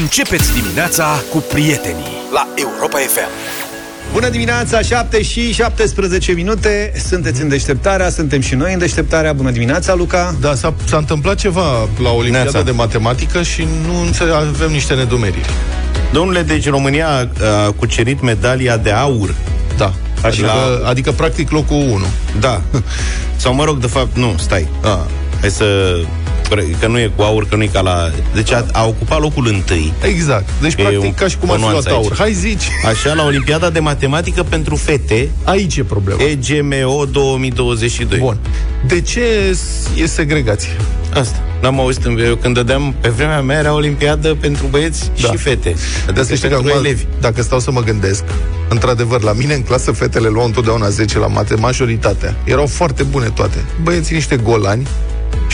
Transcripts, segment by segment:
Începeți dimineața cu prietenii la Europa FM. Bună dimineața, 7 și 17 minute Sunteți în deșteptarea, suntem și noi în deșteptarea Bună dimineața, Luca Da, s-a, s-a întâmplat ceva la Olimpiada Neața. de Matematică și nu înțeleg, avem niște nedumeriri. Domnule, deci România a cucerit medalia de aur. Da. Adică, La- adică, practic, locul 1. Da. Sau mă rog, de fapt, nu, stai. Ah. Hai să... Că nu e cu aur, că nu e ca la... Deci a, a ocupat locul întâi. Exact. Deci, E practic, un- ca și cum o ar fi luat nuanță aici. aur. Hai, zici. Așa, la Olimpiada de Matematică pentru fete, Aici e problema. EGMO 2022. Bun. De ce e segregație? Asta. N-am auzit în eu când dădeam, pe vremea mea era Olimpiadă pentru băieți Da. și fete. Adică să știi că pentru acum, elevi. dacă stau să mă gândesc, într-adevăr, la mine în clasă fetele luau întotdeauna 10 la mate, majoritatea. Erau foarte bune toate. Băieții niște golani,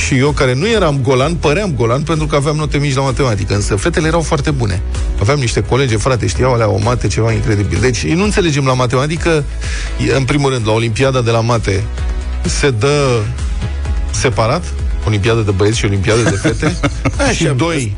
și eu, care nu eram golan, păream golan pentru că aveam note mici la matematică, însă fetele erau foarte bune. Aveam niște colegi, frate, știau alea o mate, ceva incredibil. Deci, nu înțelegem la matematică, e, în primul rând, la Olimpiada de la mate se dă separat, Olimpiada de băieți și Olimpiada de fete, și doi,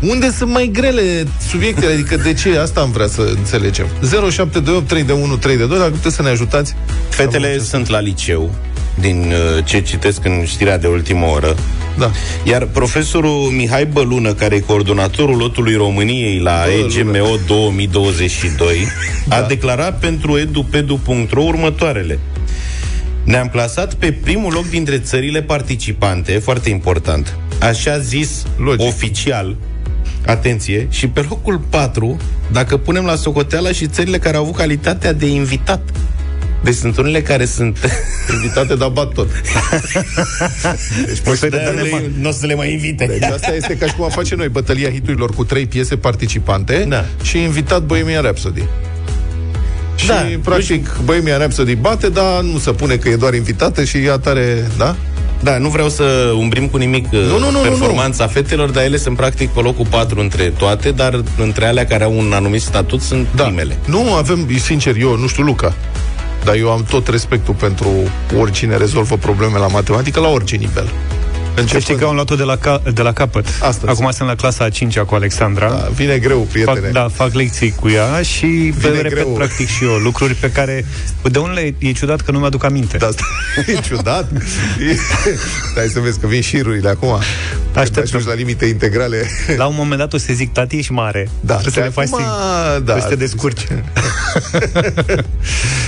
unde sunt mai grele subiectele? Adică de ce? Asta am vrea să înțelegem. 0728 3 de 1 3 de 2, dacă puteți să ne ajutați. Fetele sunt la liceu, din uh, ce citesc în știrea de ultimă oră. Da. Iar profesorul Mihai Bălună, care e coordonatorul lotului României la Bălună. EGMO 2022, Da. a declarat pentru edupedu.ro următoarele. Ne-am clasat pe primul loc dintre țările participante, foarte important, așa zis Logic. oficial, atenție, și pe locul 4, dacă punem la socoteală și țările care au avut calitatea de invitat. Deci sunt unele care sunt... Invitate, dar bat tot. Deci poți nu o să le mai invite. Deci asta este ca și cum am face noi bătălia hiturilor cu trei piese participante Da. și invitat Bohemian Rhapsody. Și, Da, practic, Bohemian Rhapsody bate, dar nu se pune că e doar invitată și ea tare, da? Da, nu vreau să umbrim cu nimic Nu, nu, nu, nu, performanța fetelor, dar ele sunt practic pe locul 4 între toate, dar între alea care au un anumit statut sunt Da. primele. Nu avem, sincer, eu nu știu Luca, dar eu am tot respectul pentru oricine rezolvă probleme la matematică la orice nivel. Să Începând- știi că am luat-o de la, ca- de la capăt Astăzi. Acum sunt la clasa a 5 cu Alexandra Da, vine greu, prietene. Fac, da, fac lecții cu ea și Vine repet greu. practic și eu lucruri pe care de unele e ciudat că nu mi-aduc aminte. Da, asta e ciudat. E... Stai să vezi că vin șirurile acum. Când Așteptăm. ajungi la limite integrale. La un moment dat o să zic tati ești mare. Da, Trebuie să le faci acum, singur. da. Trebuie să te descurci.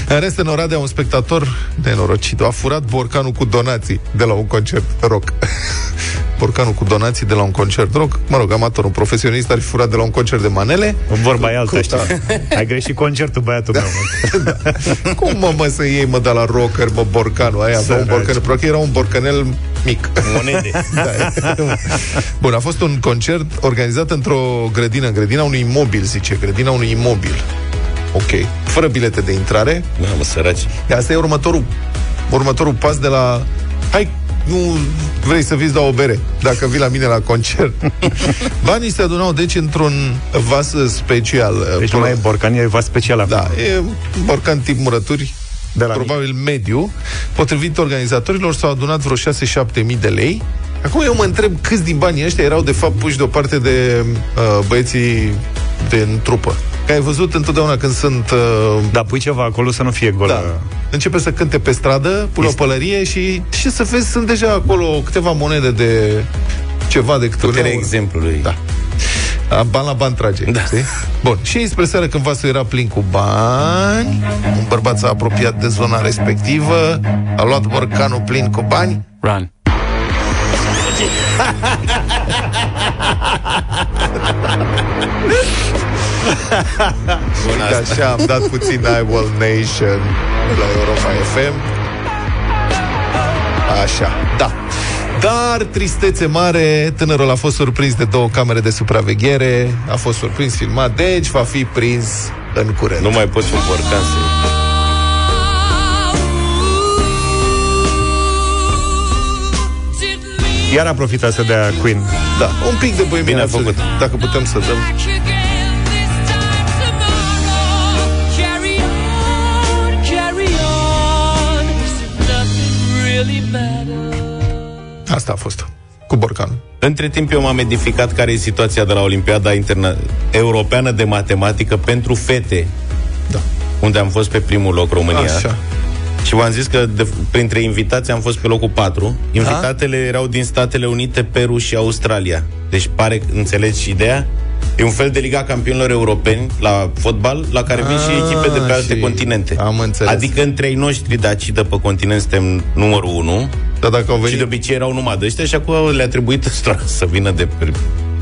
În rest, în Oradea, un spectator nenorocit a furat borcanul cu donații de la un concert rock. borcanul cu donații de la un concert rock. Mă rog, amator, un profesionist ar fi furat de la un concert de manele. Vorba e alta, Cu- știi? Ai greșit concertul, băiatul meu. mă. Cum mă, mă, să iei, mă, de la rocker, mă, borcanul? Aia avea un Săraci. borcan, probabil că era un borcanel mic. Monede. Da. Bun, a fost un concert organizat într-o grădină, în grădina unui imobil, zice, grădina unui imobil. Ok. Fără bilete de intrare. Mamă, săraci. Asta e următorul, următorul pas de la... Hai, nu vrei să vizi la o bere dacă vii la mine la concert. Banii se adunau, deci, într-un vas special. Deci nu mai e borcan, e vas special acum. Da, e un borcan tip murături, De la probabil mediu. Potrivit organizatorilor, s-au adunat vreo 6-7 mii de lei. Acum eu mă întreb câți din banii ăștia erau de fapt puși deoparte de uh, băieții din trupă. Că ai văzut întotdeauna când sunt... Uh, Da, pui ceva acolo să nu fie gol. da. Începe să cânte pe stradă, pune Este- o pălărie și și să vezi, sunt deja acolo câteva monede de ceva de câte un Puterea euro. exemplului. Da. A, Ban la ban trage, Da. știi? Bun, și spre seară când vasul era plin cu bani, un bărbat s-a apropiat de zona respectivă, a luat borcanul plin cu bani, Run. Bun, Că asta. așa am dat puțin I Will Nation la Europa FM. Așa, da. Dar, tristețe mare, tânărul a fost surprins de două camere de supraveghere, a fost surprins, filmat, deci va fi prins în curând. Nu mai poți un borcan să... Iar a profitat să dea Queen. Da, un pic de Bohemian Bine a Rhapsody, făcut. Dacă putem să dăm Asta a fost. Cu Cu borcanul. Între timp eu m-am edificat care e situația de la Olimpiada Interna- Europeană de Matematică pentru fete, Da. unde am fost pe primul loc România. Așa. Și v-am zis că de, printre invitați am fost pe locul 4. Invitatele erau din Statele Unite, Peru și Australia. Deci pare, înțelegi ideea? E un fel de Liga Campionilor Europeni la fotbal, la care vin și Ah, echipe de pe alte și continente. am înțeles. Adică între ei noștri de aici de pe continent suntem numărul 1 Dar dacă au și venit... de obicei erau numai de ăștia și acum le-a trebuit ăstora să vină de pe,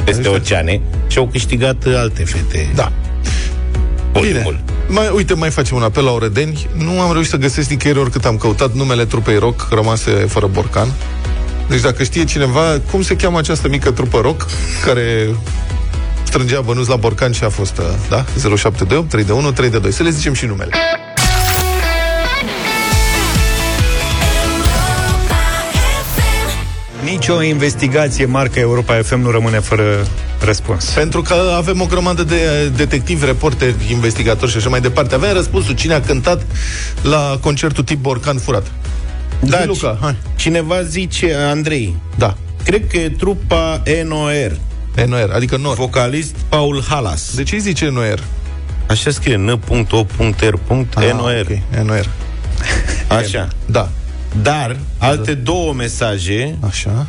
peste oceane și au câștigat alte fete. Da. Polimul. Mai, uite, mai facem un apel la Oredeni. Nu am reușit să găsesc nicăieri oricât am căutat numele trupei rock rămase fără borcan. Deci dacă știe cineva cum se cheamă această mică trupă rock care strângea bănuți la borcan și a fost, uh, da? 0728 321 322. Să le zicem și numele. Nici o investigație marca Europa FM nu rămâne fără răspuns. Pentru că avem o grămadă de detectivi, reporteri, investigatori și așa mai departe. Avem răspunsul cine a cântat la concertul tip borcan furat. Da, Zi, Luca, hai. Cineva zice, Andrei, Da. cred că e trupa NOR, NOR, adică NOR. vocalist Paul Halas. De ce îi zice NOR? Așa scrie n.o.r.nor. Ah, ok, NOR. Așa. Da. Dar alte două mesaje Așa.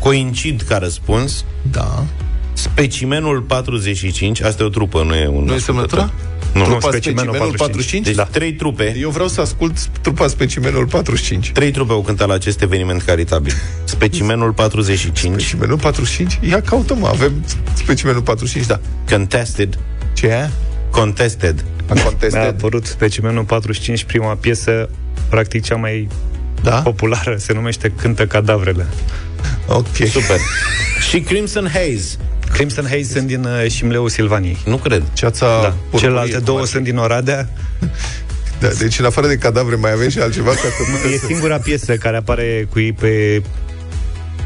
coincid ca răspuns. Da. Specimenul 45, asta e o trupă, nu e un Nu e semnătura? Nu. Trupa Nu, specimenul, specimenul 45? Deci Da. trei trupe, Eu vreau să ascult trupa specimenul 45. trei trupe au cântat la acest eveniment caritabil. Specimenul 45, Specimenul 45? Ia caută mă, avem specimenul 45, da. Contested, Ce e? Contested. A Mi-a contested. apărut specimenul 45, prima piesă, practic cea mai Da? populară, se numește Cântă cadavrele. Ok. Super. și Crimson Haze. Crimson Haze sunt din uh, Șimleu Silvaniei. Nu cred. Ceața Da. purpurie, Celelalte cum două ar fi. sunt din Oradea. Da, deci în afară de cadavre mai avem și altceva ca să... E singura piesă care apare cu ei pe...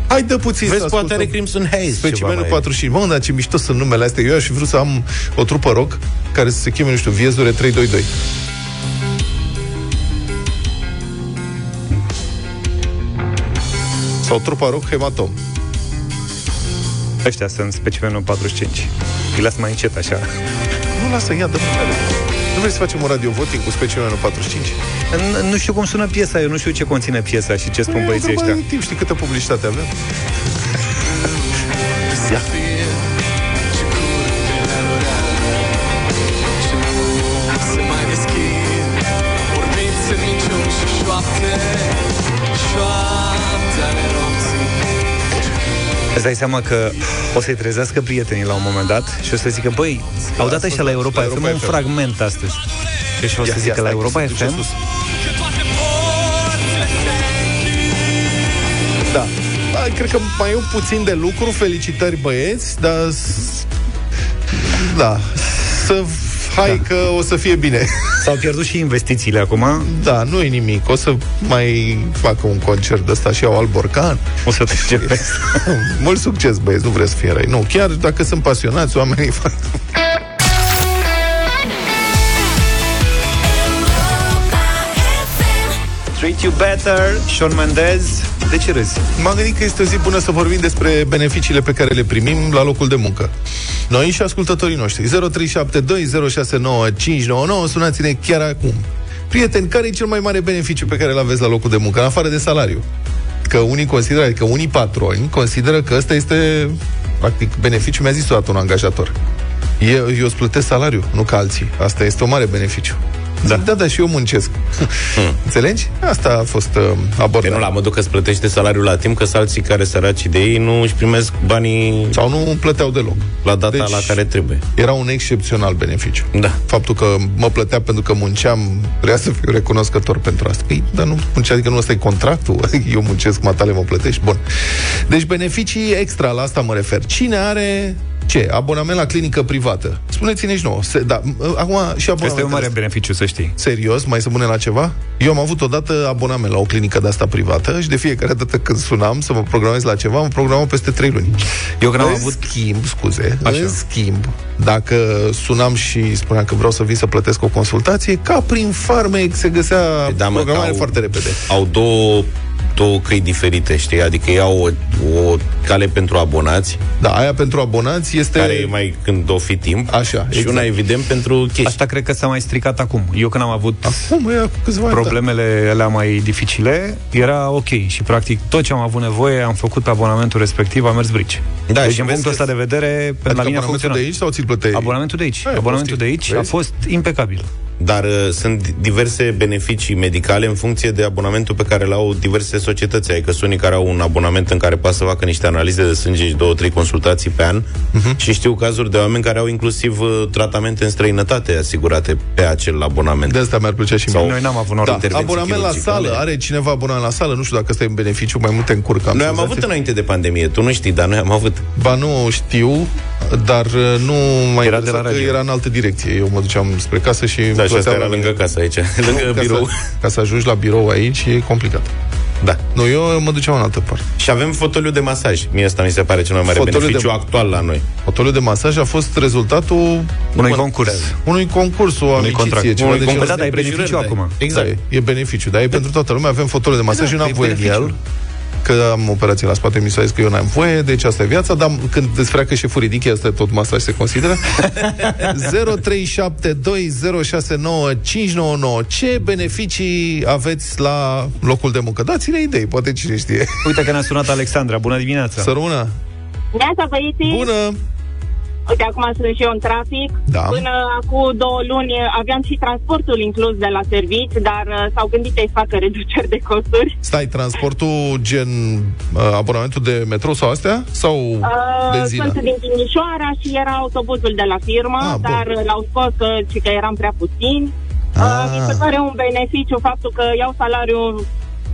Hai, dă puțin Vezi, să poate ascultăm. are Crimson Haze. Specimenul ceva mai- 45. Mă, dar ce mișto sunt numele astea. Eu aș fi vrut să am o trupă rock care să se cheme, nu știu, Viezure 322. Sau trupa rock Hematom. Ăștia sunt specimenul 45. Îi las mai încet așa. Nu lasă, ia, dă numele. Nu vrei să facem un radio voting cu specimenul 45? N- Nu știu cum sună piesa, eu nu știu ce conține piesa și ce spun băieții ăștia. Păi, timp, știi câtă publicitate avem? Ia. Îți dai seama că o să-i trezească prietenii la un moment dat și o să zică, băi, au dat ăștia la Europa La FM Europa un FM. fragment astăzi. Și o să Ia, ia, zică, la stai, Europa se duce FM? sus. Da. Ba, Cred că mai e un puțin de lucru. Felicitări, băieți, dar... s- Da. Să... Hai da. că o să fie bine. S-au pierdut și investițiile acum. Da, nu e nimic. O să mai facă un concert de ăsta și au alt borcan. O să trece pe Mult succes, băieți, nu vreți să fie răi. Nu, chiar dacă sunt pasionați, oamenii fac... Treat You Better, Shawn Mendes. De ce râzi? M-am gândit că este o zi bună să vorbim despre beneficiile pe care le primim la locul de muncă. Noi și ascultătorii noștri. 0372069599 sunați-ne chiar acum. Prieteni, care e cel mai mare beneficiu pe care îl aveți la locul de muncă, în afară de salariu? Că unii consideră, adică unii patroni consideră că ăsta este, practic, beneficiu, mi-a zis odată un angajator. Eu, eu îți plătesc salariu, nu ca alții. Asta este un mare beneficiu. Da, da, da și eu muncesc. Înțelegi? Asta a fost uh, Păi abordarea. nu la modul că îți plătește salariul la timp, că sunt alții care săraci de ei nu își primesc banii Sau nu îmi plăteau deloc. la data Deci- la care trebuie. Era un excepțional beneficiu. Da. Faptul că mă plătea pentru că munceam, vrea să fiu recunoscător pentru asta. Păi, dar nu muncea, adică nu ăsta e contractul. Eu muncesc, matale mă plătești. Bun. Deci beneficii extra, la asta mă refer. Cine are ce? Abonament la clinică privată. Spuneți-ne și nouă. Se, da, acum și abonament. Este un mare beneficiu, să știi. Serios, mai să pune la ceva? Eu am avut odată abonament la o clinică de asta privată și de fiecare dată când sunam să mă programez la ceva, mă programam peste 3 luni. Eu când am în avut... schimb, scuze, Așa. în schimb, dacă sunam și spuneam că vreau să vin să plătesc o consultație, ca prin farmec se găsea Da, mă, programare au- foarte repede. Au două două căi diferite, știi? Adică iau o, o cale pentru abonați, Da, aia pentru abonați este... care e mai când o fi timp, Așa, și exact. una, evident, pentru chestii. Asta cred că s-a mai stricat acum. Eu când am avut Acum, e, cu câțiva ani, problemele alea mai dificile, era ok. Și practic tot ce am avut nevoie am făcut pe abonamentul respectiv, am mers brici. Da, deci și din vezi punctul că- ăsta de vedere, Adică la mine a abonamentul funcționat. de aici sau ți-l plăteai? Abonamentul de aici. Aia, abonamentul de prostii. aici a Vezi? fost impecabil. Dar uh, sunt diverse beneficii medicale în funcție de abonamentul pe care le au diverse societăți. Adică sunt unii care au un abonament în care poate să facă niște analize de sânge și două, trei consultații pe an Mhm. și știu cazuri de oameni care au inclusiv uh, tratamente în străinătate asigurate pe acel abonament. De asta mi-ar plăcea și Sau- mie. Noi n-am avut noroc. Da, intervenții abonament la chirurgicale. sală. Are cineva abonament la sală? Nu știu dacă ăsta e un beneficiu, mai multe încurcam. Noi am avut înainte de pandemie, tu nu știi, dar noi am avut. Ba nu știu, dar uh, nu mai Era era de la că radio. era în altă direcție. Eu mă duceam spre casă și... Da, și asta plăteam era la mine. lângă casă aici, lângă ca birou. Să, ca să ajungi la birou aici e complicat. Da. Nu, eu mă duceam în altă parte. Și avem fotoliu de masaj. Mie asta mi se pare cel mai mare Fotoliu beneficiu de- actual la noi. Fotoliul de masaj a fost rezultatul Unui Bun, concurs. unui concurs, o amiciție. contract. ceva Unui de concurs, genul. da, da, e beneficiu acum. Exact. Da, e, e beneficiu, dar e pentru toată lumea. Avem fotoliu de masaj, Da, eu n-am e voie în beneficiu. el că am operație la spate, mi s-a zis că eu n-am voie, deci asta e viața, dar când îți freacă șeful ridichi, asta tot masaj se consideră. 0372069599 Ce beneficii aveți la locul de muncă? Dați-ne idei, poate cine știe. Uite că ne-a sunat Alexandra. Bună dimineața! Să rămână! Neața, băieții! Bună! Uite, acum sunt și eu în trafic. Da. Până acum două luni aveam și transportul inclus de la servici, dar uh, s-au gândit să-i facă reduceri de costuri. Stai, transportul gen uh, abonamentul de metro sau astea? Sau Uh, benzina? sunt din Timișoara și era autobuzul de la firmă, Ah, bun. dar uh, l-au scos că, și că eram prea puțini. Ah. Uh, mi se pare un beneficiu faptul că iau salariul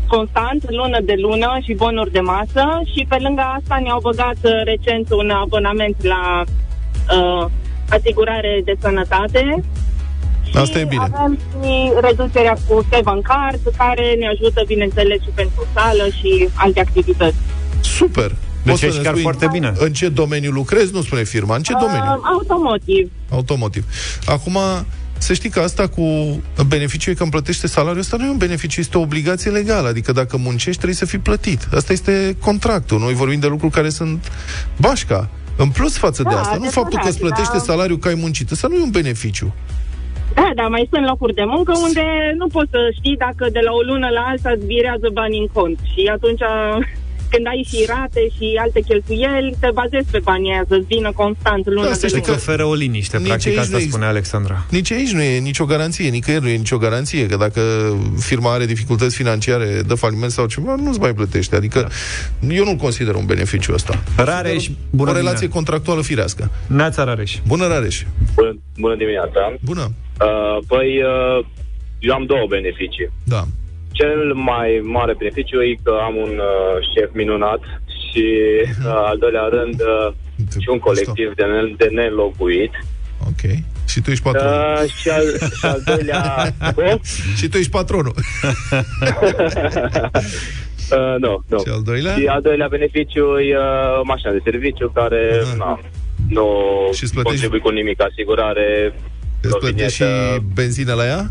constant, lună de lună și bonuri de masă și pe lângă asta ne-au băgat uh, recent un abonament la uh, asigurare de sănătate. Și Asta e bine. avem și reducerea cu Seven Card, care ne ajută, bineînțeles, și pentru sală și alte activități. Super! Deci Poți să ești ne chiar spui foarte bine. În ce domeniu lucrezi? Nu spune firma. În ce domeniu? Uh, automotiv. Automotiv. Acum, să știi că asta cu beneficiul e că îmi plătește salariul, ăsta nu e un beneficiu, este o obligație legală. Adică dacă muncești, trebuie să fii plătit. Asta este contractul. Noi vorbim de lucruri care sunt bașca. În plus față de Da, asta, nu adevărat, faptul că îți plătește da. salariul că ai muncit. Asta nu e un beneficiu. Da, dar mai sunt locuri de muncă unde nu poți să știi dacă de la o lună la alta îți virează bani în cont. Și atunci, când ai și rate și alte cheltuieli, te bazezi pe banii aia să-ți vină constant lună Da, să de știi lună. Îți oferă o liniște, Nici practic aici asta nu spune Alexandra. Nici aici nu e nicio garanție, nicăieri nu e nicio garanție, că dacă firma are dificultăți financiare, dă faliment sau ceva, nu-ți mai plătește. Adică eu nu-l consider un beneficiu ăsta. Rareș, bună o relație dimineața. contractuală firească. Neața Rareș. Bună, Rareș! Bună, bună dimineața. Bună! Uh, păi, uh, eu am două beneficii. Da. Cel mai mare beneficiu e că am un uh, șef minunat și, uh, al doilea rând, uh, și un colectiv de, ne- de nelocuit. Ok. Și tu ești patronul. Uh, și, al, și al doilea... Cum? Și tu ești patronul. Uh, nu, nu. Și al doilea? Și al doilea beneficiu e uh, mașina de serviciu care Aha. na, nu Și îți plătești- contribuie cu nimic. Asigurare, Îți plătești și rovinetă. benzină la ea?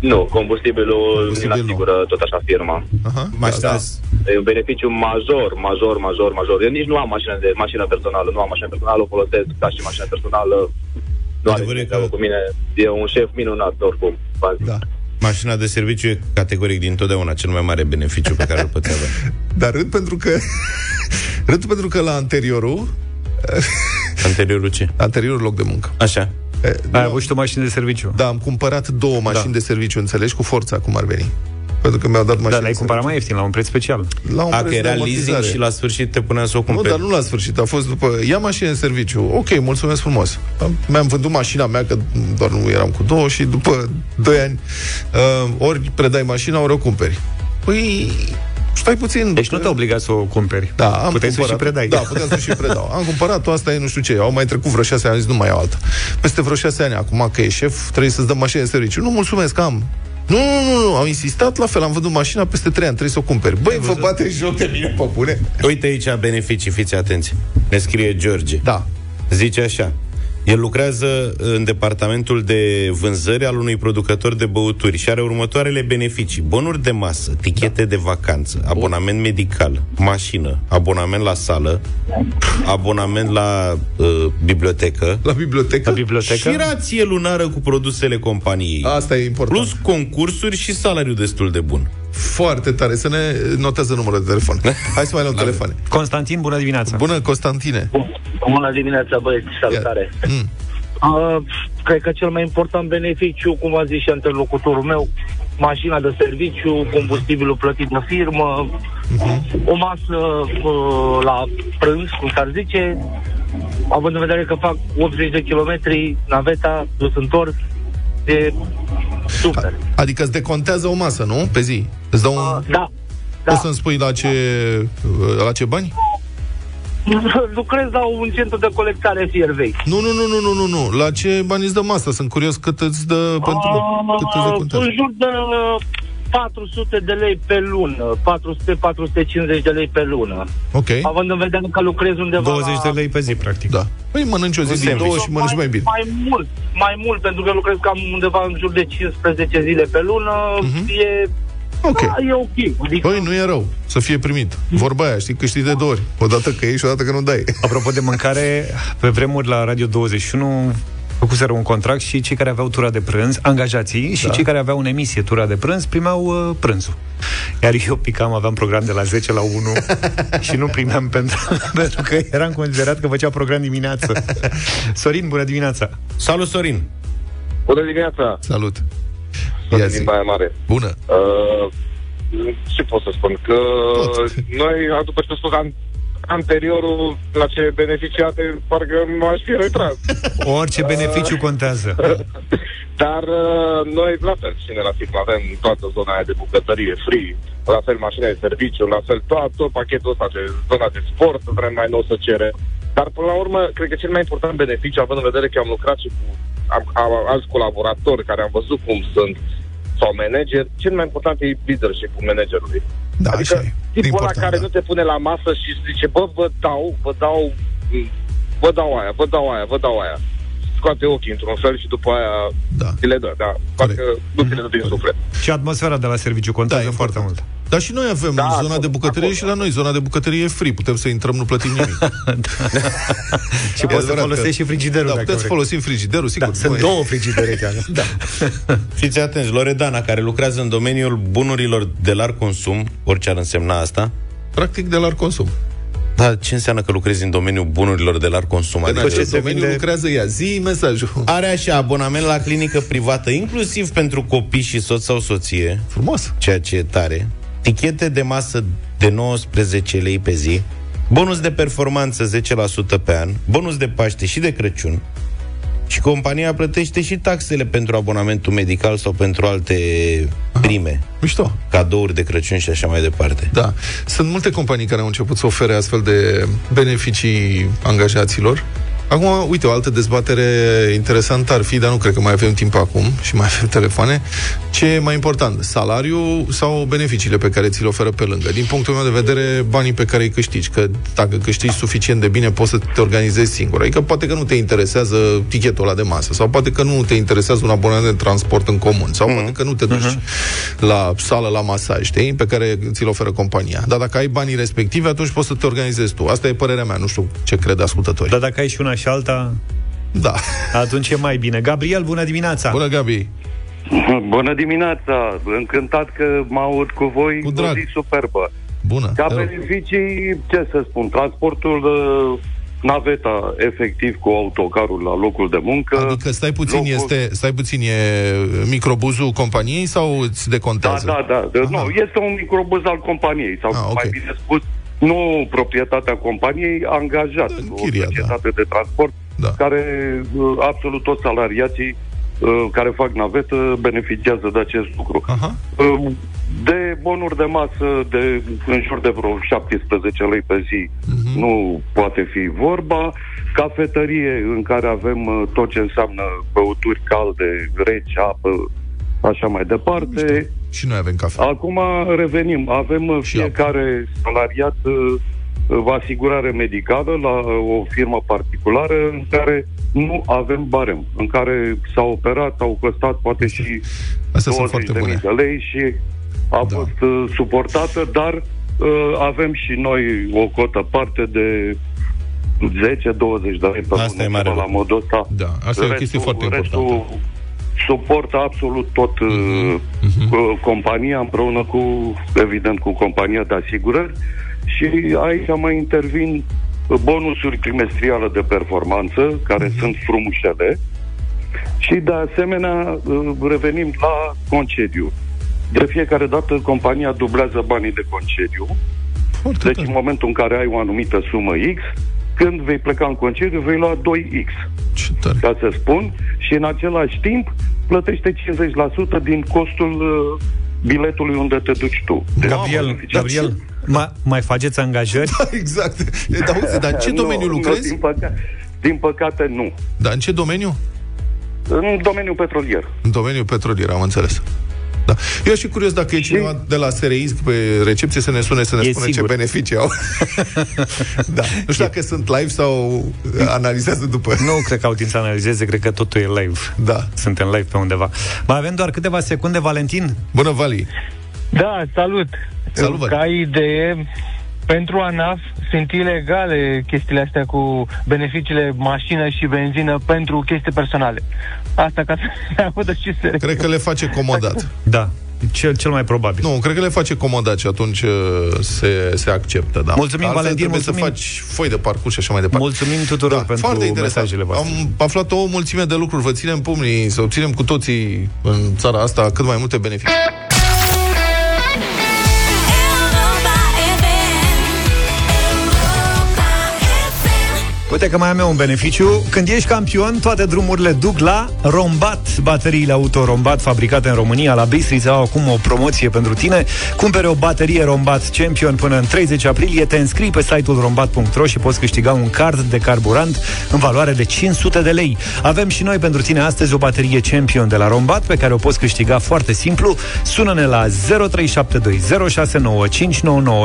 Nu, combustibilul Combustibil îl nu. asigură tot așa firma. Aha. Mașina, Da, da. E un beneficiu major, major, major, major. Eu nici nu am mașină de mașină personală, nu am mașină personală, o folosesc ca și mașină personală. Nu are Adevărul e nimic că- treabă cu mine. E un șef minunat, oricum. v-am zis. da. mașina de serviciu e categoric din totdeauna cel mai mare beneficiu pe care îl poți avea. Dar râd pentru că... râd pentru că la anteriorul... Anteriorul ce? Anteriorul loc de muncă. Așa. E, Ai avut și tu mașini de serviciu. Da, am cumpărat două mașini Da. de serviciu, înțelegi, cu forța, cum ar veni. Pentru că mi-au dat mașini Da, l-ai de cumpărat mai ieftin, la un preț special. serviciu. La un A, preț că de era leasing amortizare. și la sfârșit te punea să o Nu, cumperi. dar nu la sfârșit, a fost după... Ia mașină de serviciu. Ok, mulțumesc frumos. Am- Mi-am vândut mașina mea, că doar nu eram cu două și după 2 ani uh, ori predai mașina, ori o cumperi. Păi, stai puțin. Deci nu te obliga să o cumperi. Da, am Puteai să o și cumpărat. predai. Da, puteam să și predau. Am cumpărat-o, asta e nu știu ce. Au mai trecut vreo șase ani, am zis, nu mai au alta. Peste vreo șase ani, acum că e șef, trebuie să-ți dăm mașină de serviciu. Nu, mulțumesc, am. Nu, nu, nu, nu, am insistat la fel, am vândut mașina peste trei ani, trebuie să o cumperi. Băi, vă bate joc de mine, pe bune? Uite aici beneficii, fiți atenți. Ne scrie George. Da. Zice așa. El lucrează în departamentul de vânzări al unui producător de băuturi și are următoarele beneficii. Bonuri de masă, tichete da. de vacanță, abonament medical, mașină, abonament la sală, abonament la uh, bibliotecă, La bibliotecă? La bibliotecă? și rație lunară cu produsele companiei. Asta e important. Plus concursuri și salariu destul de bun. Foarte tare. Să ne notează numărul de telefon. Hai să mai luăm telefoane. Constantin, bună dimineața. Bună, Constantine. Bună dimineața, băieți, salutare. Mm. Uh, cred că cel mai important beneficiu, cum a zis și anterlocutorul meu, mașina de serviciu, combustibilul plătit de firmă, o masă uh, la prânz, cum s-ar zice, având în vedere că fac 80 de kilometri, naveta, dus întors, e super. Adică îți decontează o masă, nu? Pe zi. Îți dau un... Da, da. Poți să-mi spui la ce, la ce bani? Lucrez la un centru de colectare fier vechi. Nu, nu, nu, nu, nu, nu, nu. La ce bani îți dă masa? Sunt curios cât îți dă pentru... Cât îți Uh, decontează. în jur de uh, 400 de lei pe lună, 400-450 de lei pe lună. Ok. Având în vedere că lucrez undeva 20 de la... lei pe zi, practic. Da. Păi mănânci o zi din sandwich. două și mănânci mai bine. Mai mult, mai mult, pentru că lucrez cam undeva în jur de 15 zile pe lună, e... Ok. Da, e ok. Adică, Păi nu e rău să fie primit. Vorba aia, știi, câștigi de două ori. O dată că iei și o dată că nu dai. Apropo de mâncare, pe vremuri la Radio 21 făcuseră un contract și cei care aveau tura de prânz, angajații, și cei care aveau în emisie tura de prânz, primeau uh, prânzul. Iar eu picam, aveam program de la 10 la 1 și nu primeam pentru, pentru că eram considerat că făcea program dimineață. Sorin, bună dimineața! Salut, Sorin! Bună dimineața! Salut. Sunt Ia din zi. Baia Mare. Bună. Uh, ce pot să spun? Că Tot. noi, după ce am spus an- anteriorul la ce beneficiate, parcă m-aș fi retras. Orice beneficiu contează. Dar uh, noi, la fel, și ne la film, avem toată zona aia de bucătărie free, la fel mașina de serviciu, la fel tot, tot pachetul ăsta de zona de sport, vrem mai nou să cere. Dar, până la urmă, cred că cel mai important beneficiu, având în vedere că am lucrat și cu am, am, alți colaboratori care am văzut cum sunt, sau manager, cel mai important e leadership-ul managerului. Da, adică așa e. tipul ăla Important, care da. nu te pune la masă și zice, bă, vă dau, vă dau, vă dau aia, vă dau aia, vă dau aia. Scoate ochii într-un fel și după aia Da. ți le dă, da. Parcă nu ți le dă din suflet. Și atmosfera de la serviciu contează Da, e foarte mult. Dar și noi avem Da, zona acolo, de bucătărie acolo. și la noi. Zona de bucătărie e free. Putem să intrăm, nu plătim nimic. Și E poți să adevărat folosești că- și frigiderul Da, dacă puteți să vrei. folosim frigiderul, sigur. Da, sunt Nu e- două frigidere chiar. Da. Fiți atenți, Loredana, care lucrează în domeniul bunurilor de larg consum, orice ar însemna asta, Practic de la consum. Da, ce înseamnă că lucrezi în domeniul bunurilor de larg consum? În Adică acest se domeniu vinde- lucrează ea. Zi mesajul. are așa abonament la clinică privată, inclusiv pentru copii și soț sau soție, Frumos. ceea ce e tare, tichete de masă de 19 lei pe zi, bonus de performanță 10% pe an, bonus de Paște și de Crăciun, și compania plătește și taxele pentru abonamentul medical sau pentru alte prime, Mișto. cadouri de Crăciun și așa mai departe. Da. Sunt multe companii care au început să ofere astfel de beneficii angajaților. Acum, uite, o altă dezbatere interesantă ar fi, dar nu cred că mai avem timp acum și mai avem telefoane. Ce e mai important, salariul sau beneficiile pe care ți le oferă pe lângă? Din punctul meu de vedere, banii pe care îi câștigi. Că dacă câștigi suficient de bine, poți să te organizezi singur. Adică poate că nu te interesează tichetul ăla de masă sau poate că nu te interesează un abonament de transport în comun sau poate că nu te duci la sală, la masaj, știi? Pe care ți-l oferă compania. Dar dacă ai banii respectivi, atunci poți să te organizezi tu. Asta e părerea mea, nu știu ce cred ascultătorii. Dar dacă ai și una și alta, Da. atunci e mai bine. Gabriel, bună dimineața! Bună, Gabi. Bună dimineața! Încântat că mă aud cu voi. Cu drag. O zi superbă. Bună. Ca Te rog. beneficii, ce să spun, transportul uh, naveta efectiv cu autocarul la locul de muncă. Adică stai puțin, locul- este, stai puțin, e microbuzul companiei sau îți Da, decontează? da, da. Aha. Nu, este un microbuz al companiei, sau Ah, ok. mai bine spus, nu proprietatea companiei, angajat. În o chiria, da. societate de transport Da. care uh, absolut toți salariații uh, care fac navetă beneficiază de acest lucru. Aha. Uh, De bonuri de masă de în jur de vreo 17 lei pe zi Mhm. nu poate fi vorba. Cafetărie în care avem uh, tot ce înseamnă băuturi calde, reci, apă, așa mai departe. Și noi avem cafea. Acum revenim. Avem uh, Și fiecare salariat uh, uh, asigurare medicală la uh, o firmă particulară în care nu avem barem, în care s-a operat, au costat poate și Astea sunt 20 foarte de bune. mii de lei și a Da. fost uh, suportată, dar uh, avem și noi o cotă parte de 10-20 de lei pe Asta lună, e mare ceva la lucru. modul ăsta. Da, asta e o chestie foarte restul importantă. Suportă absolut tot Mhm, uh, cu compania împreună cu, evident, cu compania de asigurări și aici mai intervin bonusuri trimestriale de performanță, care Mhm. sunt frumușele și de asemenea uh, revenim la concediu. De fiecare dată compania dublează banii de concediu, Foarte deci tare. în momentul în care ai o anumită sumă X, când vei pleca în concediu, vei lua 2X Ce tare. ca să spun, și în același timp plătește 50% din costul uh, biletului unde te duci tu. Deci, Gabriel, beneficiar- Gabriel ma, mai faceți angajări? exact. E, Dar, uite, dar în ce domeniu nu, lucrezi? Nu, din, păca- din păcate, nu. Dar în ce domeniu? În domeniul petrolier. În domeniul petrolier, am înțeles. Da. Eu aș fi curios dacă e cineva de la SRI pe recepție să ne sune să ne E spună sigur. ce beneficii au. da. Nu știu dacă sunt live sau analizează după. Nu cred că au timp să analizeze, cred că totul e live. Da. Suntem live pe undeva. Mai avem doar câteva secunde, Valentin? Bună, Vali. Da, salut. Salut, Vali. Ca idee, pentru ANAF sunt ilegale chestiile astea cu beneficiile mașină și benzină pentru chestii personale. Asta ca să ne audă și să Cred că le face comodat. Da, cel, cel mai probabil. Nu, cred că le face comodat și atunci uh, se, se acceptă, da. Mulțumim, Altfel Valentin, trebuie mulțumim. să faci foi de parcurs și așa mai departe. Mulțumim tuturor pentru foarte interesant. mesajele voastre. Am aflat o mulțime de lucruri. Vă ținem pumnii să obținem cu toții în țara asta cât mai multe beneficii. Uite că mai am eu un beneficiu. Când ești campion, toate drumurile duc la Rombat. Bateriile auto Rombat fabricate în România la Bistrița au acum o promoție pentru tine. Cumpere o baterie Rombat Champion până în 30 aprilie, te înscrii pe site-ul rombat.ro și poți câștiga un card de carburant în valoare de 500 de lei. Avem și noi pentru tine astăzi o baterie Champion de la Rombat pe care o poți câștiga foarte simplu. Sună-ne la 0372069599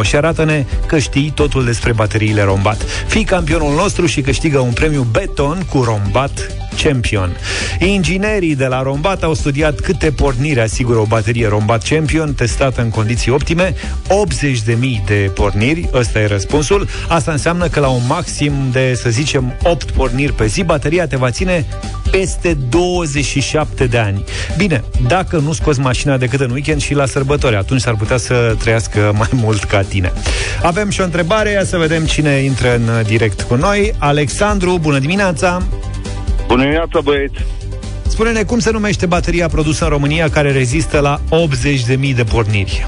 și arată-ne că știi totul despre bateriile Rombat. Fii campionul nostru și câștigă un premiu beton cu Rombat Champion. Inginerii de la Rombat au studiat câte porniri asigură o baterie Rombat Champion testată în condiții optime, 80.000 de porniri, ăsta e răspunsul. Asta înseamnă că la un maxim de, să zicem, 8 porniri pe zi, bateria te va ține peste 27 de ani. Bine, dacă nu scoți mașina decât în weekend și la sărbători, atunci s-ar putea să trăiască mai mult ca tine. Avem și o întrebare, ia să vedem cine intră în direct cu noi. Alexandru, bună dimineața! Bună dimineața, băieți! Spune-ne cum se numește bateria produsă în România care rezistă la 80.000 de porniri.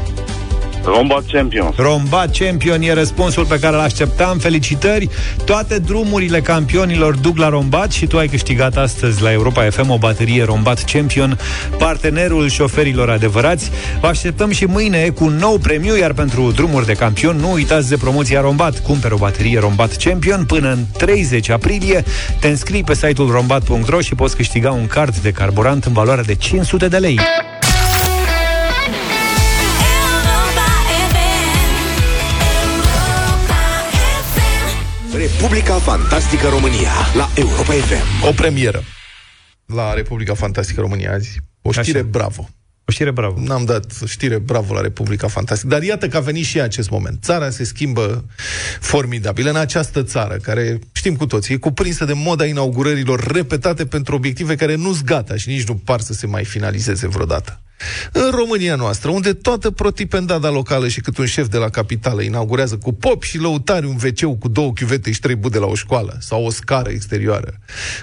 Rombat Champion. Rombat Champion e răspunsul pe care îl așteptam. Felicitări! Toate drumurile campionilor duc la Rombat și tu ai câștigat astăzi la Europa FM o baterie Rombat Champion, partenerul șoferilor adevărați. Vă așteptăm și mâine cu un nou premiu, iar pentru drumuri de campion nu uitați de promoția Rombat. Cumperi o baterie Rombat Champion până în 30 aprilie. Te înscrii pe site-ul rombat.ro și poți câștiga un card de carburant în valoare de 500 de lei. Republica Fantastică România la Europa FM. O premieră la Republica Fantastică România azi. O știre Așa. bravo. O știre bravo. N-am dat știre bravo la Republica Fantastică. Dar iată că a venit și acest moment. Țara se schimbă formidabil. În această țară, care știm cu toții, e cuprinsă de moda inaugurărilor repetate pentru obiective care nu-s gata și nici nu par să se mai finalizeze vreodată. În România noastră, unde toată protipendada locală și cât un șef de la capitală inaugurează cu pop și lăutari un wc cu două chiuvete și trei bude la o școală sau o scară exterioară.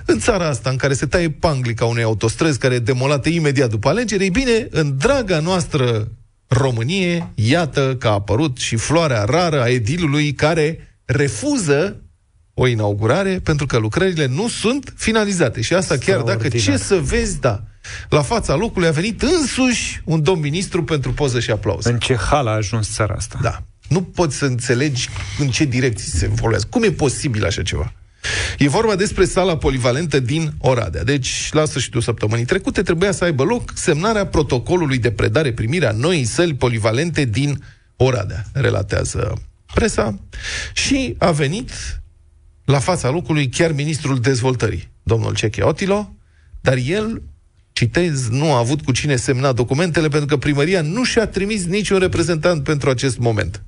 În țara asta, în care se taie panglica unei autostrăzi care e demolată imediat după alegeri, ei bine, în draga noastră Românie, iată că a apărut și floarea rară a edilului care refuză o inaugurare pentru că lucrările nu sunt finalizate. Și asta chiar dacă ce să vezi, da. La fața locului a venit însuși un domn ministru pentru poză și aplauz. În ce hal a ajuns țara asta? Da. Nu poți să înțelegi în ce direcții se evoluează. Cum e posibil așa ceva? E vorba despre sala polivalentă din Oradea. Deci, la sfârșitul săptămânii trecute, trebuia să aibă loc semnarea protocolului de predare-primire a noii săli polivalente din Oradea, relatează presa, și a venit la fața locului chiar ministrul dezvoltării, domnul Ceche Otilo, dar el, citez, nu a avut cu cine semna documentele pentru că primăria nu și-a trimis niciun reprezentant pentru acest moment.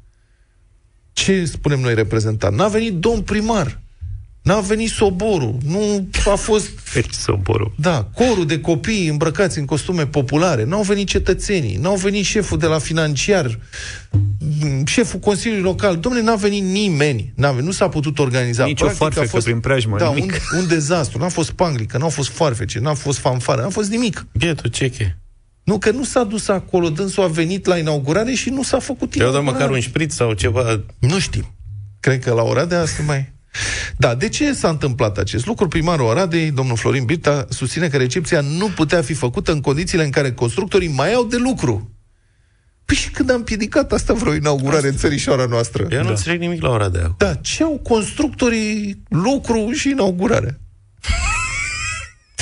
Ce spunem noi reprezentant? N-a venit domn primar. N-a venit soborul, nu a fost... soborul. Da, corul de copii îmbrăcați în costume populare, n-au venit cetățenii, n-au venit șeful de la financiar, șeful Consiliului Local. Domnule, n-a venit nimeni, n-a venit, nu s-a putut organiza. Nici o foarfecă fost, prin preajmă, da, nimic. Un, un dezastru, n-a fost panglică, n-a fost foarfece, n-a fost fanfară, n-a fost nimic. Bietul ceche. Nu, că nu s-a dus acolo, dânsul a venit la inaugurare și nu s-a făcut Te-au dat măcar un șpriț sau ceva? Nu știm. Cred că la ora de astăzi mai... Da, de ce s-a întâmplat acest lucru? Primarul Oradei, domnul Florin Birta, susține că recepția nu putea fi făcută în condițiile în care constructorii mai au de lucru. Păi și când am piedicat asta vreo inaugurare asta. în țărișoara noastră? Eu nu da. înțeleg nimic la ora de acum. Da, ce au constructorii lucru și inaugurare?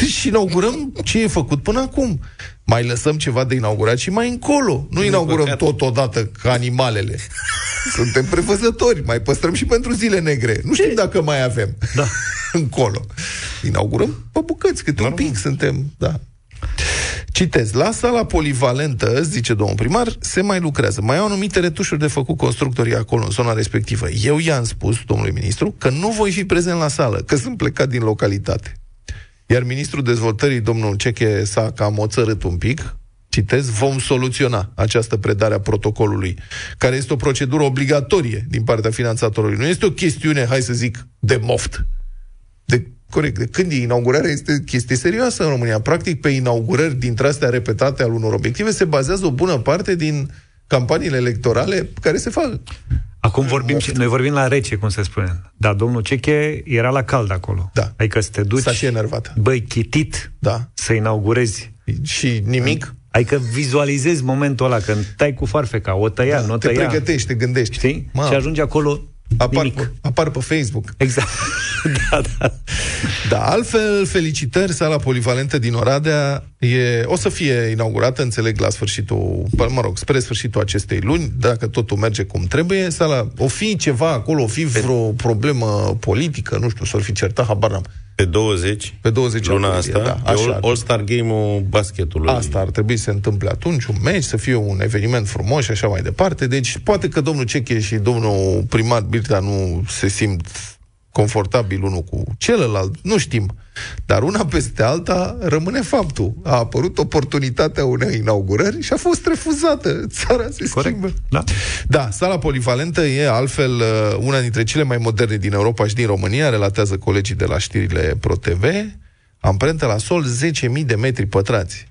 și inaugurăm ce e făcut până acum. Mai lăsăm ceva de inaugurat și mai încolo. Nu inaugurăm păcat. totodată ca animalele. Suntem prevăzători, mai păstrăm și pentru zile negre. Nu știm dacă mai avem. Da. încolo. Inaugurăm pe bucăți, câte un pic suntem, da. Citez, la sala polivalentă, zice domnul primar, se mai lucrează. Mai au anumite retușuri de făcut constructorii acolo, în zona respectivă. Eu i-am spus, domnului ministru, că nu voi fi prezent la sală, că sunt plecat din localitate. Iar ministrul dezvoltării, domnul Ceche, s-a cam oțărât un pic, citez, vom soluționa această predare a protocolului, care este o procedură obligatorie din partea finanțatorului. Nu este o chestiune, hai să zic, de moft. De, corect, de când e inaugurarea este chestie serioasă în România. Practic, pe inaugurări dintre astea repetate al unor obiective se bazează o bună parte din campaniile electorale care se fac. Acum vorbim, și, noi vorbim la rece, cum se spune. Dar domnul Ceche era la cald acolo. Da. Adică să te duci... S-a și enervat. Băi, chitit da. să inaugurezi. Și nimic? Adică vizualizezi momentul ăla când tai cu farfeca, o tăia, da, nu o tăia. Te pregătești, te gândești. Știi? Mamă. Și ajungi acolo apar, nimic. Pe, apar pe Facebook. Exact. da, da. Da, altfel, felicitări, sala polivalentă din Oradea e, o să fie inaugurată, înțeleg, la sfârșitul, mă rog, spre sfârșitul acestei luni, dacă totul merge cum trebuie, sala, o fi ceva acolo, o fi vreo problemă politică, nu știu, s-or fi certat, habar n-am. Pe 20, pe 20 luna aprilie, asta, da, așa. All-Star Game-ul basketului. Asta ar trebui să se întâmple atunci, un meci, să fie un eveniment frumos și așa mai departe. Deci poate că domnul Ceche și domnul primar Birta nu se simt confortabil unul cu celălalt, nu știm. Dar una peste alta rămâne faptul. A apărut oportunitatea unei inaugurări și a fost refuzată. Țara se Corect. schimbă. Da. Da, sala polivalentă e altfel uh, una dintre cele mai moderne din Europa și din România, relatează colegii de la știrile ProTV. Amprentă la sol 10.000 de metri pătrați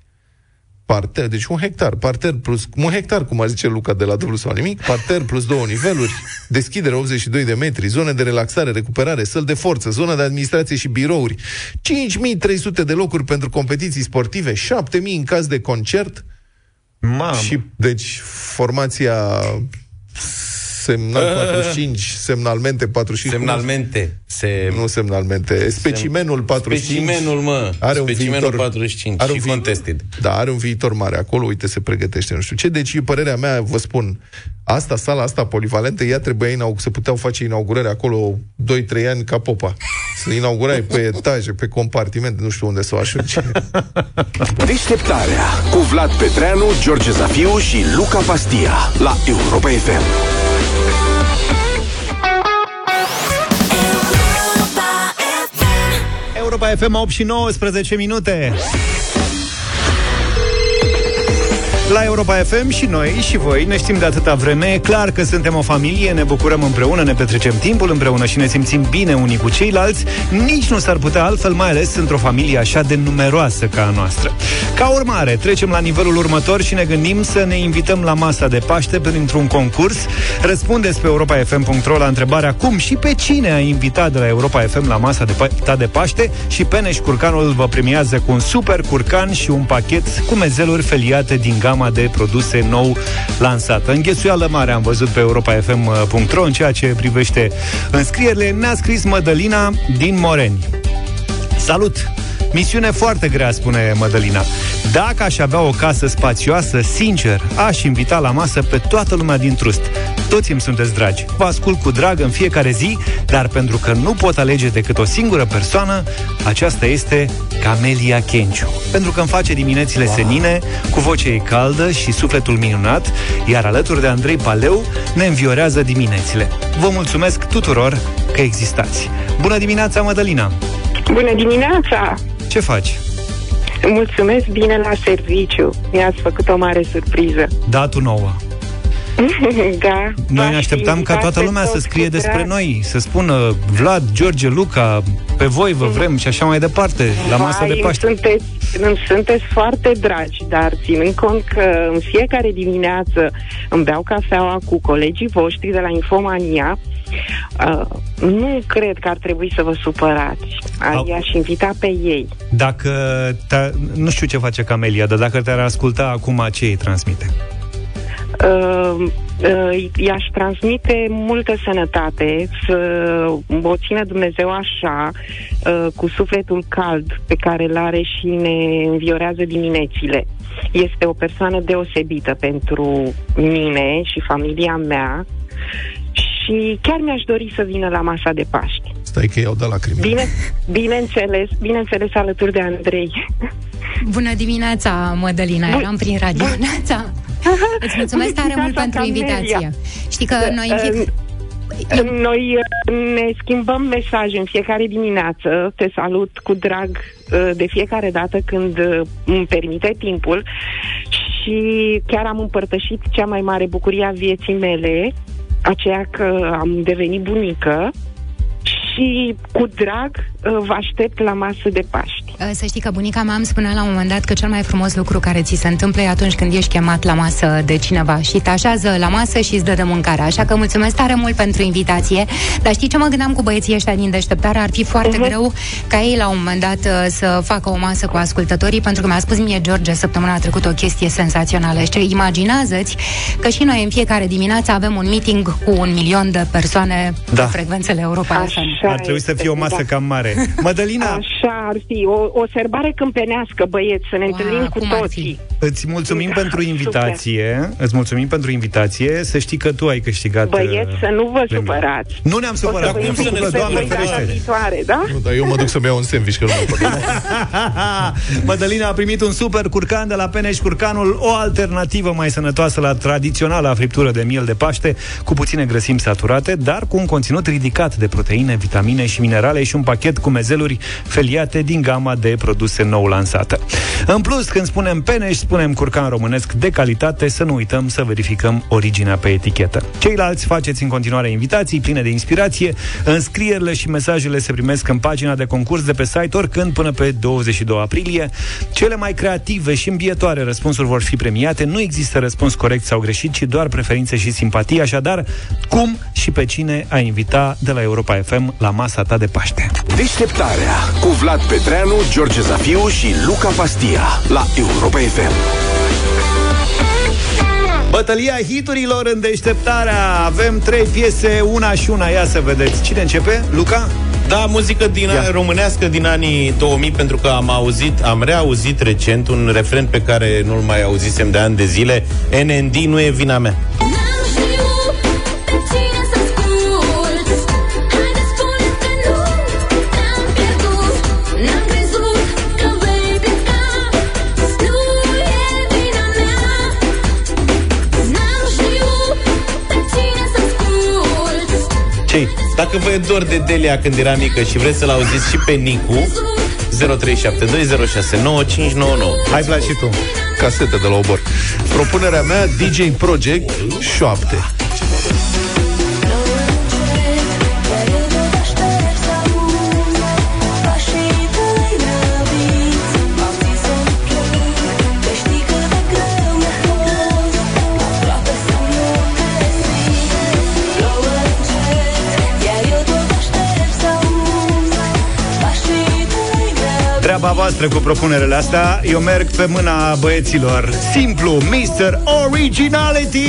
parter, deci un hectar, parter plus, un hectar, cum ar zice Luca de la dublu sau nimic, parter plus două niveluri, deschidere 82 de metri, zone de relaxare, recuperare, săl de forță, zona de administrație și birouri, 5300 de locuri pentru competiții sportive, 7000 în caz de concert, Mamă. și, deci, formația semnal 45, semnalmente 45. Semnalmente. Se... Nu semnalmente, specimenul 45. Specimenul, mă. Are un Specimenul viitor, 45 are și un vi- contested. Da, are un viitor mare acolo, uite, se pregătește, nu știu ce. Deci, părerea mea, vă spun, asta, sala asta polivalentă, ea trebuia inaug- se puteau face inaugurări acolo 2-3 ani ca popa. Să inaugurai pe etaje, pe compartimente, nu știu unde să o ajunge. Deșteptarea cu Vlad Petreanu, George Zafiu și Luca Pastia la Europa FM. Europa FM 8 și 19 minute. La Europa FM și noi și voi ne știm de atâta vreme. E clar că suntem o familie, ne bucurăm împreună, ne petrecem timpul împreună și ne simțim bine unii cu ceilalți. Nici nu s-ar putea altfel, mai ales într-o familie așa de numeroasă ca a noastră. Ca urmare, trecem la nivelul următor și ne gândim să ne invităm la masa de Paște printr-un concurs. Răspundeți pe europafm.ro la întrebarea cum și pe cine a invitat de la Europa FM la masa de, pa- de Paște și Peneș Curcanul vă premiază cu un super curcan și un pachet cu mezeluri feliate din gama de produse nou lansată. Înghesuială mare am văzut pe europafm.ro în ceea ce privește înscrierile. Ne-a scris Mădălina din Moreni. Salut! Misiune foarte grea, spune Mădălina. Dacă aș avea o casă spațioasă, sincer, aș invita la masă pe toată lumea din trust. Toți îmi sunteți dragi. Vă ascult cu drag în fiecare zi, dar pentru că nu pot alege decât o singură persoană, aceasta este Camelia Kenciu. Pentru că îmi face diminețile wow. senine, cu vocea ei caldă și sufletul minunat, iar alături de Andrei Paleu ne înviorează diminețile. Vă mulțumesc tuturor că existați. Bună dimineața, Mădălina! Bună dimineața! Ce faci? Mulțumesc bine la serviciu. Mi-ați făcut o mare surpriză. Datul nouă. da. Noi ne așteptam ca toată lumea să scrie despre noi, să spună Vlad, George, Luca, pe voi vă vrem și așa mai departe, la masa de Paște. Sunteți, îmi sunteți foarte dragi, dar ținând cont că în fiecare dimineață îmi beau cafeaua cu colegii voștri de la Infomania, Uh, nu cred că ar trebui să vă supărați. I-aș invita pe ei. Dacă nu știu ce face Camelia, dar dacă te-ar asculta acum, ce îi transmite? Uh, uh, i-aș transmite multă sănătate, să o țină Dumnezeu așa, uh, cu sufletul cald pe care îl are și ne înviorează diminețile. Este o persoană deosebită pentru mine și familia mea și chiar mi-aș dori să vină la masa de Paști. Stai că iau de lacrimi. Bine, bineînțeles, bineînțeles alături de Andrei. Bună dimineața, Mădălina, Bun. eram prin radio. Bună dimineața! Îți mulțumesc tare mult pentru invitație. Știi că noi... Uh, noi uh, ne schimbăm mesaje în fiecare dimineață. Te salut cu drag uh, de fiecare dată când uh, îmi permite timpul și chiar am împărtășit cea mai mare bucurie a vieții mele, aceea că am devenit bunică și cu drag vă aștept la masă de Paști. Uh, să știi că bunica mea îmi spunea la un moment dat că cel mai frumos lucru care ți se întâmplă e atunci când ești chemat la masă de cineva și te așează la masă și îți dă de mâncare. Așa că mulțumesc tare mult pentru invitație. Dar știi ce mă gândeam cu băieții ăștia din deșteptare? Ar fi foarte uh-huh. greu ca ei la un moment dat uh, să facă o masă cu ascultătorii, pentru că mi-a spus mie George săptămâna trecută o chestie senzațională. Și imaginează-ți că și noi în fiecare dimineață avem un meeting cu un milion de persoane da. pe frecvențele Europa Așa Ar trebui să fie o masă da. cam mare. Mădălina! Așa ar fi. O, o sărbare câmpenească, băieți, să ne wow, întâlnim cu toții. Îți mulțumim da, pentru invitație. Super. Îți mulțumim pentru invitație. Să știi că tu ai câștigat Băieți, să nu vă premiul. supărați. Nu ne-am supărat. Cum să ne Doamne ferește. da? Nu, dar eu mă duc să-mi iau un sandwich, că nu mă Mădălina a primit un super curcan de la Peneș Curcanul, o alternativă mai sănătoasă la tradiționala friptură de miel de Paște, cu puține grăsimi saturate, dar cu un conținut ridicat de proteine, vitamine și minerale și un pachet cu mezeluri feliate din gama de produse nou lansată. În plus, când spunem Peneș, spunem curcan românesc de calitate, să nu uităm să verificăm originea pe etichetă. Ceilalți faceți în continuare invitații pline de inspirație, înscrierile și mesajele se primesc în pagina de concurs de pe site oricând până pe 22 aprilie. Cele mai creative și îmbietoare răspunsuri vor fi premiate, nu există răspuns corect sau greșit, ci doar preferințe și simpatie, așadar, cum și pe cine ai invita de la Europa FM la masa ta de Paște. Deșteptarea cu Vlad Petreanu, George Zafiu și Luca Pastia la Europa FM. Bătălia hiturilor în deșteptarea Avem trei piese, una și una Ia să vedeți, cine începe? Luca? Da, muzică din Ia. românească din anii 2000 Pentru că am auzit, am reauzit recent Un refren pe care nu-l mai auzisem de ani de zile NND nu e vina mea Dacă vă e dor de Delia când era mică și vreți să-l auziți și pe Nicu, 0372069599. Hai, Vlad, și tu. Casetă de la obor. Propunerea mea, DJ Project, șoapte. Treaba voastră cu propunerele astea. Eu merg pe mâna băieților. Simplu, Mr. Originality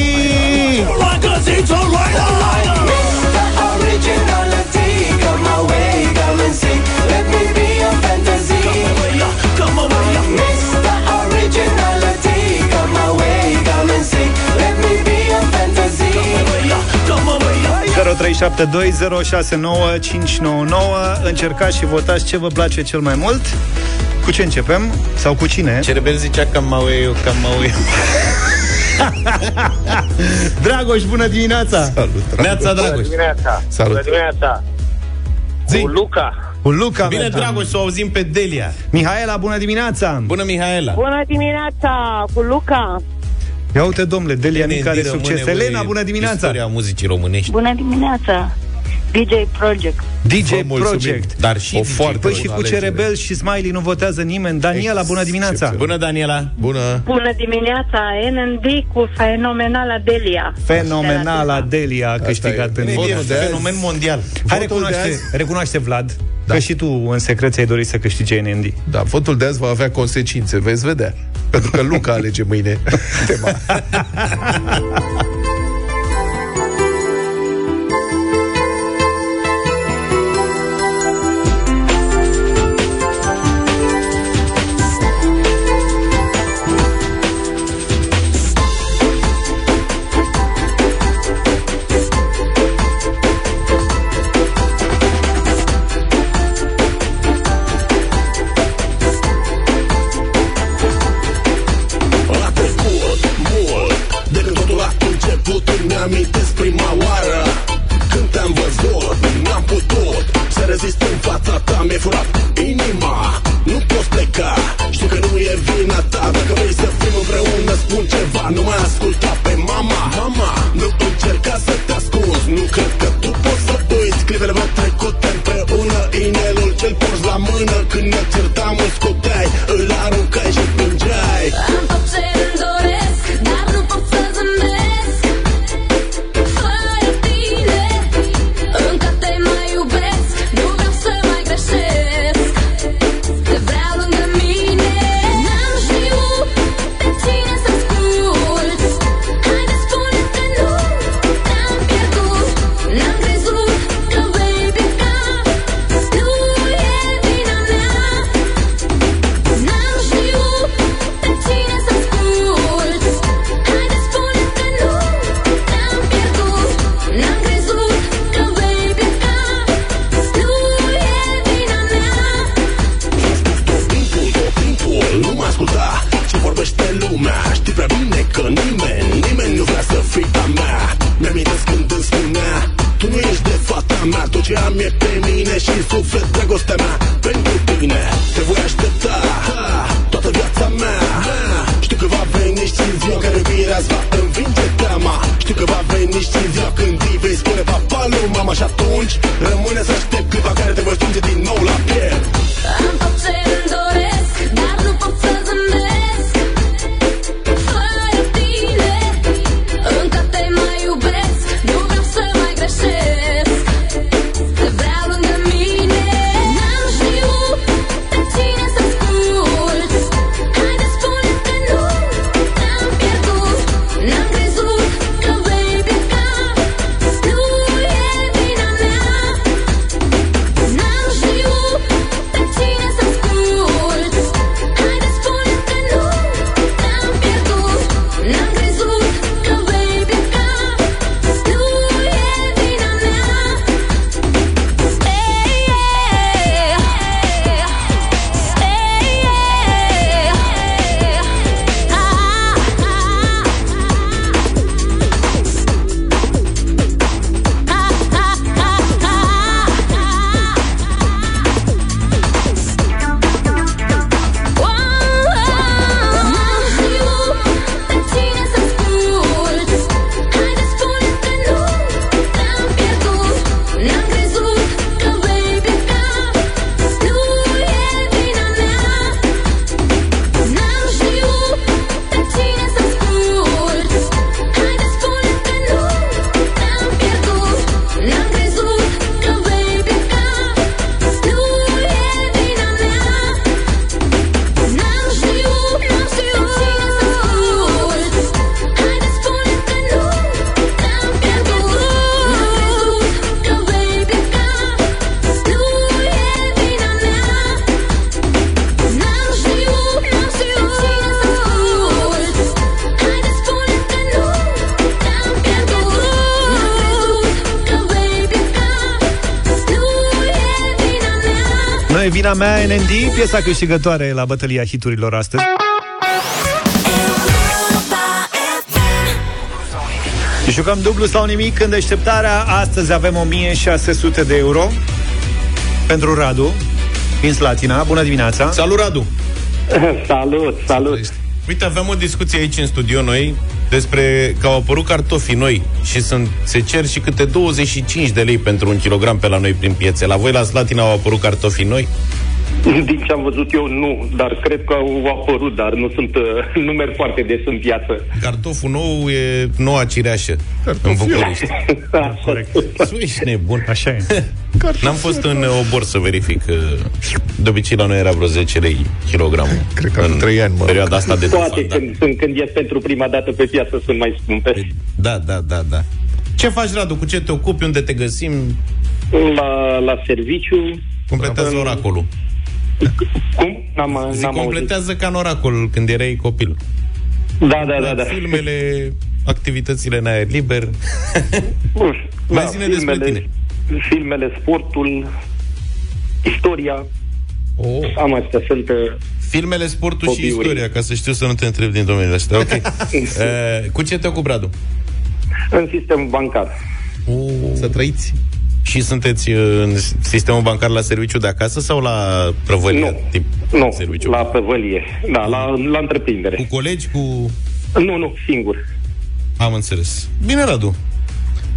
Încercați și votați ce vă place cel mai mult. Cu ce începem? Sau cu cine? Cerebel zicea cam mau eu, cam mau eu. Dragoș, bună dimineața! Salut, Neața, Dragoș. dimineața. Salut. Bună dimineața. Zi. Cu Luca. Cu Luca Bine, Bertan. Dragoș, să o auzim pe Delia. Mihaela, bună dimineața! Bună, Mihaela. Bună dimineața, cu Luca. Ia uite, domnule, Delia Ne Mica de rămâne, succes. băi, Elena, bună dimineața! Istoria muzicii românești. Bună dimineața! DJ Project. DJ Vă mulțumim. Project. Dar și O DJ. foarte Păi bună și cu alegere. Cerebel și Smiley nu votează nimeni. Daniela, bună dimineața! Bună, Daniela. Bună. Bună dimineața! NND cu fenomenala Delia. Fenomenala Delia a câștigat în e. E vot. Votul de azi. fenomen mondial. Hai, Votul de recunoaște, azi. recunoaște Vlad, Da. că și tu în secret ți-ai dorit să câștige NND. Da, votul de azi va avea consecințe, veți vedea. Pentru că Luca alege mâine tema. în care iubirea îți va învinge teama. Știu că va veni și ziua când îi vei spune papa lui mama Și atunci rămâne să aștept clipa care te voi strânge din nou la piesa câștigătoare la bătălia hiturilor astăzi. Și jucăm dublu sau nimic în deșteptarea. Astăzi avem 1600 de euro pentru Radu din Slatina. Bună dimineața! Salut, Radu! salut, salut! Uite, aveam o discuție aici în studio noi despre că au apărut cartofii noi și sunt, se cer și câte 25 de lei pentru un kilogram pe la noi prin piețe. La voi la Slatina au apărut cartofii noi? Din ce am văzut eu, nu, dar cred că au apărut, dar nu sunt, uh, nu merg foarte des în piață. Cartoful nou e noua cireașă în București. Corect. Tu ești nebun. Așa e. N-am fost în obor să verific. uh, De obicei la noi era vreo 10 lei kilogramul. Cred că în în trei ani, mă. perioada asta de Toate tufan, da. când, când, când ies pentru prima dată pe piață sunt mai scumpe. da, da, da, da. Ce faci, Radu? Cu ce te ocupi? Unde te găsim? La, la serviciu, Completează oracolul. Cum? N-am, Zic, n-am auzit. completează ca în oracol când erai copil. Da, da, da, da. Filmele, activitățile în aer liber. Uf, Mai da, zine despre tine. Filmele, sportul, istoria, Oh. am astea sunt... uh, Filmele, sportul și Hobby-uri. istoria, ca să știu să nu te întreb din domeniile astea. Ok. uh, cu ce te ocupi, Radu? În sistem bancar. Oh. Să trăiți. Și sunteți uh, în sistemul bancar la serviciu de acasă sau la prăvălie? Nu. Tip Nu, serviciu? la prăvălie. Da, la, la întreprindere. Cu colegi, cu... Nu, nu, singur. Am înțeles. Bine, Radu.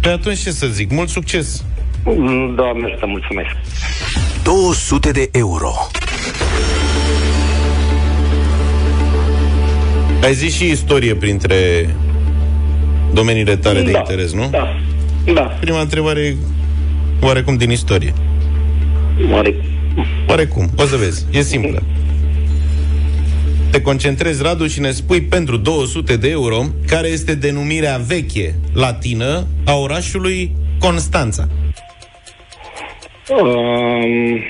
Pe atunci ce să zic? Mult succes! Doamne, să mulțumesc. 200 de euro. Ai zis și istorie printre domeniile tale de Da, interes, nu? Da, da. Prima întrebare e oarecum din istorie. Oare... Oarecum. O să vezi. E simplă. Te concentrezi, Radu, și ne spui pentru 200 de euro care este denumirea veche latină a orașului Constanța. Um,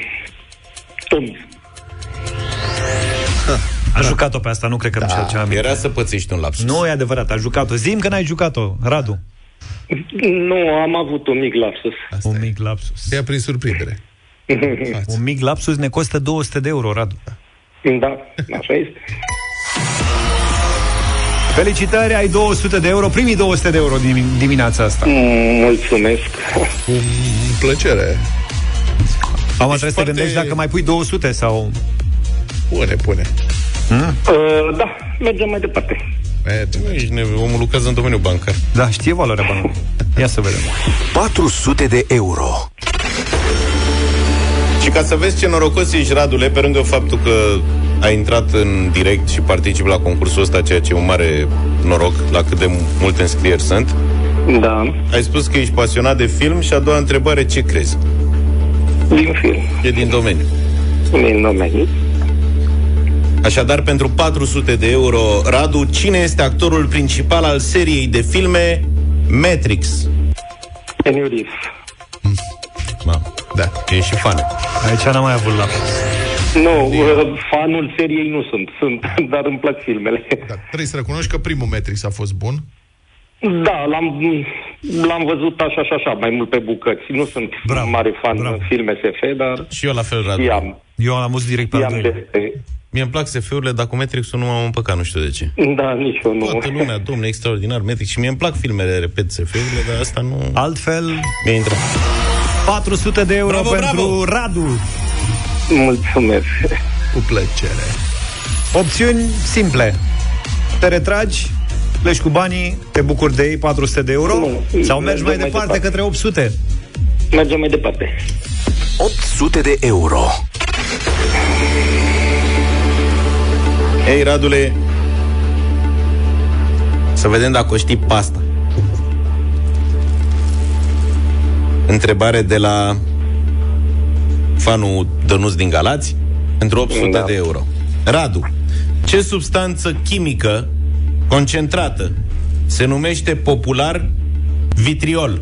Tom. A jucat-o pe asta, nu cred că da. nu știu ce am Era să pățești un lapsus. Nu e adevărat, a jucat-o. Zim că n-ai jucat-o, Radu. Nu, am avut un mic lapsus. Asta Un e. mic lapsus. Te ia prin surprindere. Un mic lapsus ne costă 200 de euro, Radu. Da, așa este. Felicitări, ai 200 de euro, primii 200 de euro din dimineața asta. Mm, Mulțumesc. Cu plăcere. Am trebuie să te foarte- gândești dacă mai pui 200 sau... Pune, pune. Uh, da, mergem mai departe. Merge, Nu merge. ești neve, omul lucrează în domeniul bancar. Da, știe valoarea banului. Ia să vedem. 400 de euro. Și ca să vezi ce norocos ești, Radule, pe lângă faptul că ai intrat în direct și participi la concursul ăsta, ceea ce e un mare noroc la cât de multe înscrieri sunt, Da, ai spus că ești pasionat de film și a doua întrebare, ce crezi? din film, E din domeniu. din domeniu. Așadar, pentru 400 de euro, Radu, cine este actorul principal al seriei de filme Matrix? Keanu Reeves. Ma, Da. e și fan. Aici n-am mai avut lapsus. Nu, uh, fanul seriei nu sunt, sunt, dar îmi plac filmele. Da, trebuie să recunoști că primul Matrix a fost bun. Da, l-am, l-am văzut așa și așa, mai mult pe bucăți. Nu sunt Bravo, mare fan bravo. în filme SF, dar Și eu la fel, Radu. i-am, Eu am auzit direct pe al i-am doilea. de... Mie îmi plac SF-urile, dar cu Matrix-ul nu m-am împăcat, nu știu de ce. Da, nici eu nu. Toată lumea, domne, extraordinar, Matrix. Și mie îmi plac filmele, repet, SF-urile, dar asta nu... Altfel, Mi-a intrat. 400 de euro Bravo, pentru bravo! Radu. Mulțumesc. Cu plăcere. Opțiuni simple. Te retragi, pleci cu banii, te bucuri de ei 400 de euro Nu, sau mergi mergem mai mai departe departe. către 800. Mergem mai departe. 800 de euro. Ei, Radule, să vedem dacă o știi pasta. Întrebare de la fanul Dănuț din Galați pentru 800 Da. de euro. Radu, ce substanță chimică concentrată se numește popular vitriol?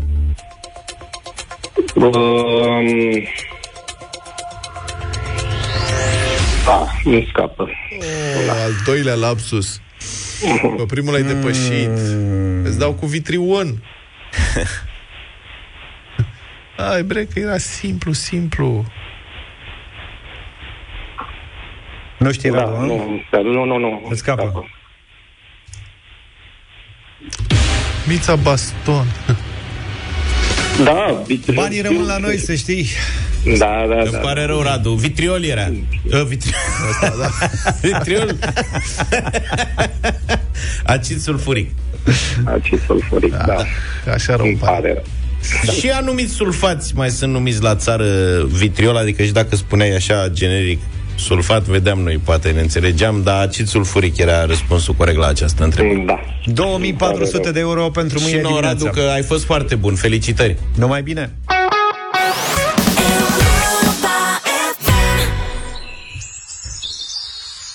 Um, da, nu scapă. Oh, al doilea lapsus. Pe primul l-ai depășit. Îți dau cu vitrion. Ai, bre, că era simplu, simplu. Nu știi da, Radu, hă? nu, nu, nu, nu. Îți scapă. Mița Baston. Da, vitriol. Banii rămân la noi, să știi. Da, da, Îmi da. pare rău, Radu. Vitriol era. Uh, vitriol. da. vitriol. Acid sulfuric. Acid sulfuric, da. Așa rău Îmi pare. pare rău. Da. Și anumiți sulfați mai sunt numiți la țară vitriol, adică și dacă spuneai așa generic sulfat, vedeam noi, poate ne înțelegeam, dar acid sulfuric era răspunsul corect la această întrebare. Da. 2400 de euro pentru Și mâine nouă, Radu, dimineața. că ai fost foarte bun. Felicitări! Numai bine!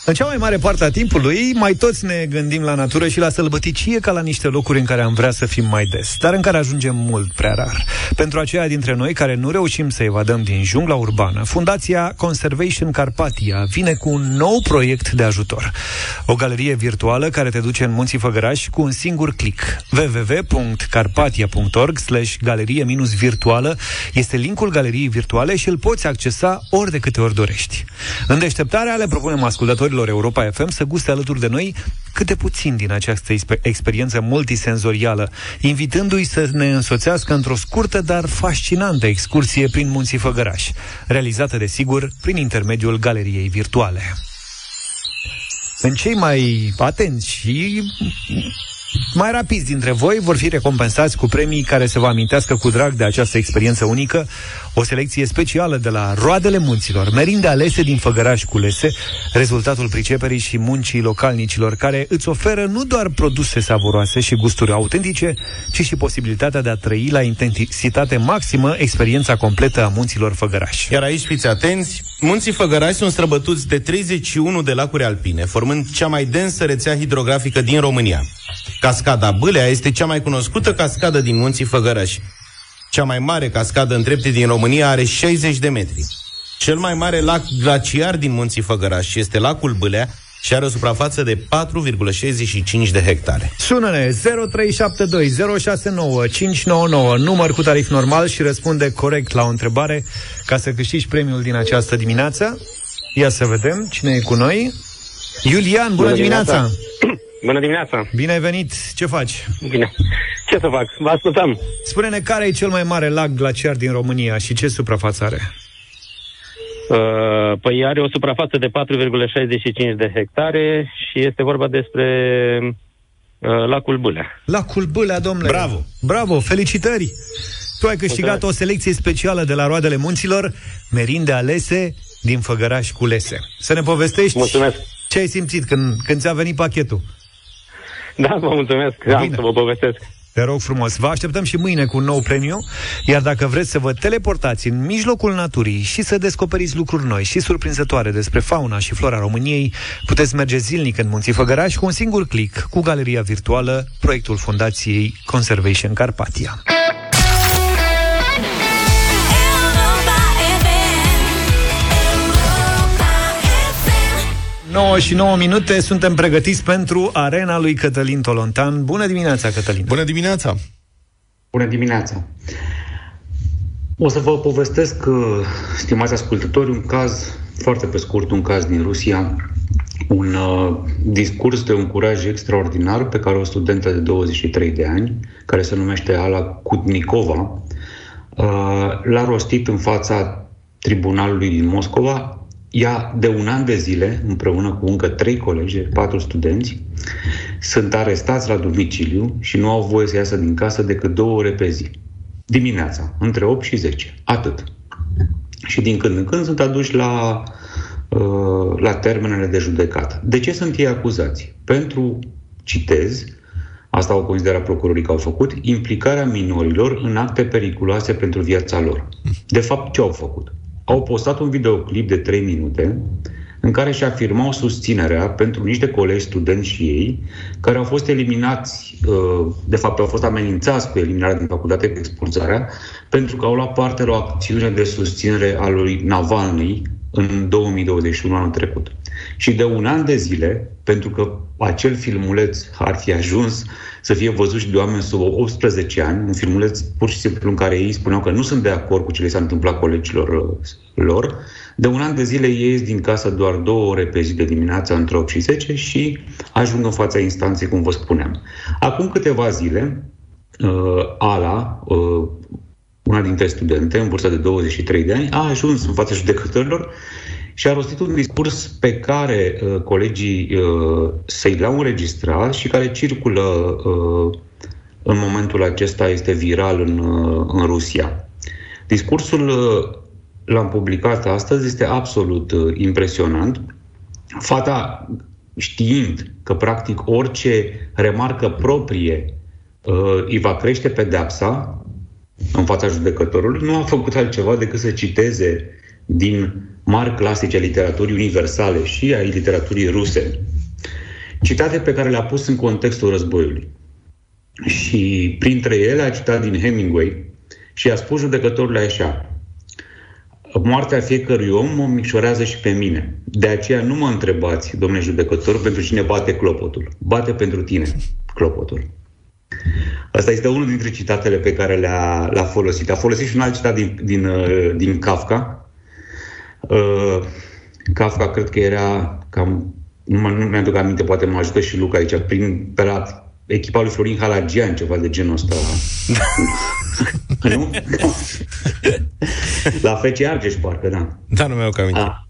În cea mai mare parte a timpului, mai toți ne gândim la natură și la sălbăticie ca la niște locuri în care am vrea să fim mai des, dar în care ajungem mult prea rar. Pentru aceia dintre noi care nu reușim să evadăm din jungla urbană, Fundația Conservation Carpatia vine cu un nou proiect de ajutor. O galerie virtuală care te duce în Munții Făgăraș cu un singur click. www.carpatia.org slash galerie-virtuală este linkul galeriei virtuale și îl poți accesa ori de câte ori dorești. În deșteptarea le propunem ascultătorilor Europa FM să guste alături de noi câte puțin din această exper- experiență multisenzorială, invitându-i să ne însoțească într-o scurtă, dar fascinantă excursie prin Munții Făgăraș, realizată, desigur, prin intermediul galeriei virtuale. În cei mai atenți și mai rapizi dintre voi vor fi recompensați cu premii care să vă amintească cu drag de această experiență unică, o selecție specială de la Roadele Munților, merinde alese din Făgăraș culese, rezultatul priceperii și muncii localnicilor care îți oferă nu doar produse savuroase și gusturi autentice, ci și posibilitatea de a trăi la intensitate maximă experiența completă a munților Făgăraș. Iar aici fiți atenți, munții Făgăraș sunt străbătuți de 31 de lacuri alpine, formând cea mai densă rețea hidrografică din România. Cascada Bâlea este cea mai cunoscută cascadă din munții Făgăraș. Cea mai mare cascadă în trepte din România are 60 de metri. Cel mai mare lac glaciar din munții Făgăraș este lacul Bâlea și are o suprafață de 4,65 de hectare. Sună-ne 0372 069 599, număr cu tarif normal și răspunde corect la o întrebare ca să câștigi premiul din această dimineață. Ia să vedem cine e cu noi. Iulian, bună, Bună dimineața! dimineața. Bună dimineața! Bine ai venit! Ce faci? Bine. Ce să fac? Vă ascultăm. Spune-ne care e cel mai mare lac glaciar din România și ce suprafață are? Uh, păi are o suprafață de 4,65 de hectare și este vorba despre uh, lacul Bâlea. Lacul Bâlea, domnule! Bravo! Bravo! Felicitări! Tu ai câștigat Mulțumesc. o selecție specială de la Roadele Munților, merinde alese din Făgăraș culese. Să ne povestești Mulțumesc. ce ai simțit când, când ți-a venit pachetul. Da, vă mulțumesc. Am să vă povestesc. Te rog frumos, vă așteptăm și mâine cu un nou premiu, iar dacă vreți să vă teleportați în mijlocul naturii și să descoperiți lucruri noi și surprinzătoare despre fauna și flora României, puteți merge zilnic în Munții Făgăraș cu un singur click cu galeria virtuală, proiectul Fundației Conservation Carpatia. 9 și 9 minute, suntem pregătiți pentru arena lui Cătălin Tolontan. Bună dimineața, Cătălin! Bună dimineața! Bună dimineața! O să vă povestesc, uh, stimați ascultători, un caz, foarte pe scurt, un caz din Rusia, un uh, discurs de un curaj extraordinar pe care o studentă de 23 de ani, care se numește Ala Kutnikova, uh, l-a rostit în fața tribunalului din Moscova. Ea, de un an de zile, împreună cu încă trei colegi, patru studenți, sunt arestați la domiciliu și nu au voie să iasă din casă decât două ore pe zi. Dimineața, între 8 și 10. Atât. Și din când în când sunt aduși la, uh, la termenele de judecată. De ce sunt ei acuzați? Pentru, citez, asta au considerat procurorii că au făcut, implicarea minorilor în acte periculoase pentru viața lor. De fapt, ce au făcut? Au postat un videoclip de 3 minute în care și afirmau susținerea pentru niște colegi studenți și ei, care au fost eliminați, uh, de fapt au fost amenințați cu eliminarea din facultate, cu expulzarea, pentru că au luat parte la o acțiune de susținere a lui Navalny în 2021, anul trecut. Și de un an de zile, pentru că acel filmuleț ar fi ajuns să fie văzut și de oameni sub 18 ani, un filmuleț pur și simplu în care ei spuneau că nu sunt de acord cu ce le s-a întâmplat colegilor uh, lor, De un an de zile ei ies din casă doar două ore pe zi de dimineața, între 8 și 10 și ajung în fața instanței, cum vă spuneam. Acum câteva zile, uh, Ala, uh, una dintre studente, în vârstă de 23 de ani, a ajuns în fața judecătorilor și a rostit un discurs pe care uh, colegii uh, să-i l-au înregistrat și care circulă uh, în momentul acesta, este viral în, uh, în Rusia. Discursul uh, l-am publicat astăzi, este absolut uh, impresionant. Fata, știind că practic orice remarcă proprie uh, îi va crește pedepsa în fața judecătorului, nu a făcut altceva decât să citeze din mari clasice literaturii universale și ai literaturii ruse, citate pe care le-a pus în contextul războiului. Și printre ele a citat din Hemingway și a spus judecătorului așa, Moartea fiecărui om mă micșorează și pe mine. De aceea nu mă întrebați, domnule judecător, pentru cine bate clopotul. Bate pentru tine clopotul. Asta este unul dintre citatele pe care le-a, le-a folosit. A folosit și un alt citat din, din, uh, din Kafka. Uh, Kafka cred că era cam... Nu, mă, nu mi-aduc aminte, poate mă ajută și Luca aici, prin, pe la echipa lui Florin Halagian, ceva de genul ăsta. nu? La FC Argeș, parcă, da. Da, nu mi-au aminte. A.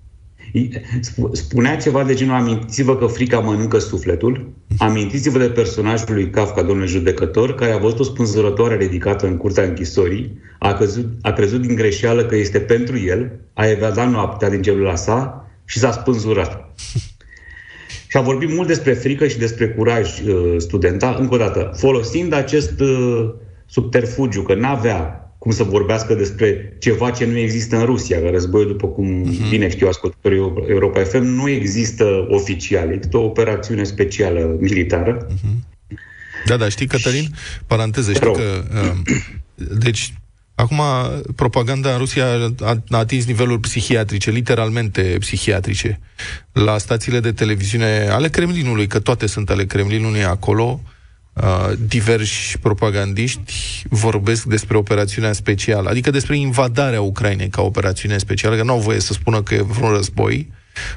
Sp- Spunea ceva de genul, amintiți-vă că frica mănâncă sufletul, amintiți-vă de personajul lui Kafka, domnule judecător, care a văzut o spânzurătoare ridicată în curtea închisorii, a, căzut, a crezut din greșeală că este pentru el, a evadat noaptea din celula sa și s-a spânzurat. Și a vorbit mult despre frică și despre curaj uh, studenta, încă o dată, folosind acest uh, subterfugiu, că n-avea cum să vorbească despre ceva ce nu există în Rusia, că războiul, după cum uh-huh. bine știu ascultătorii Europa FM, nu există oficial, există o operațiune specială militară. Uh-huh. Da, da, știi, Cătălin, paranteză, știi că... Uh, deci, Acum, propaganda în Rusia a, a atins niveluri psihiatrice, literalmente psihiatrice. La stațiile de televiziune ale Kremlinului, că toate sunt ale Kremlinului acolo, uh, diversi propagandiști vorbesc despre operațiunea specială, adică despre invadarea Ucrainei ca operațiune specială, că nu au voie să spună că e vreun război.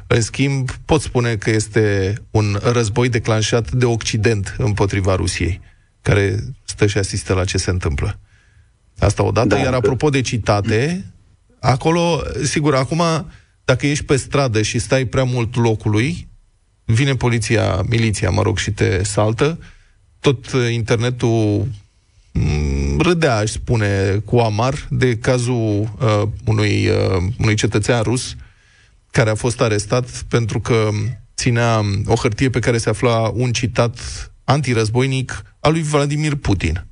În schimb, pot spune că este un război declanșat de Occident împotriva Rusiei, care stă și asistă la ce se întâmplă. Asta odată. Da, Iar apropo de citate, acolo, sigur, acum, dacă ești pe stradă și stai prea mult locului, vine poliția, miliția, mă rog, și te saltă, tot internetul mm, râdea, aș spune, cu amar de cazul uh, unui, uh, unui cetățean rus care a fost arestat pentru că ținea o hârtie pe care se afla un citat antirăzboinic al lui Vladimir Putin.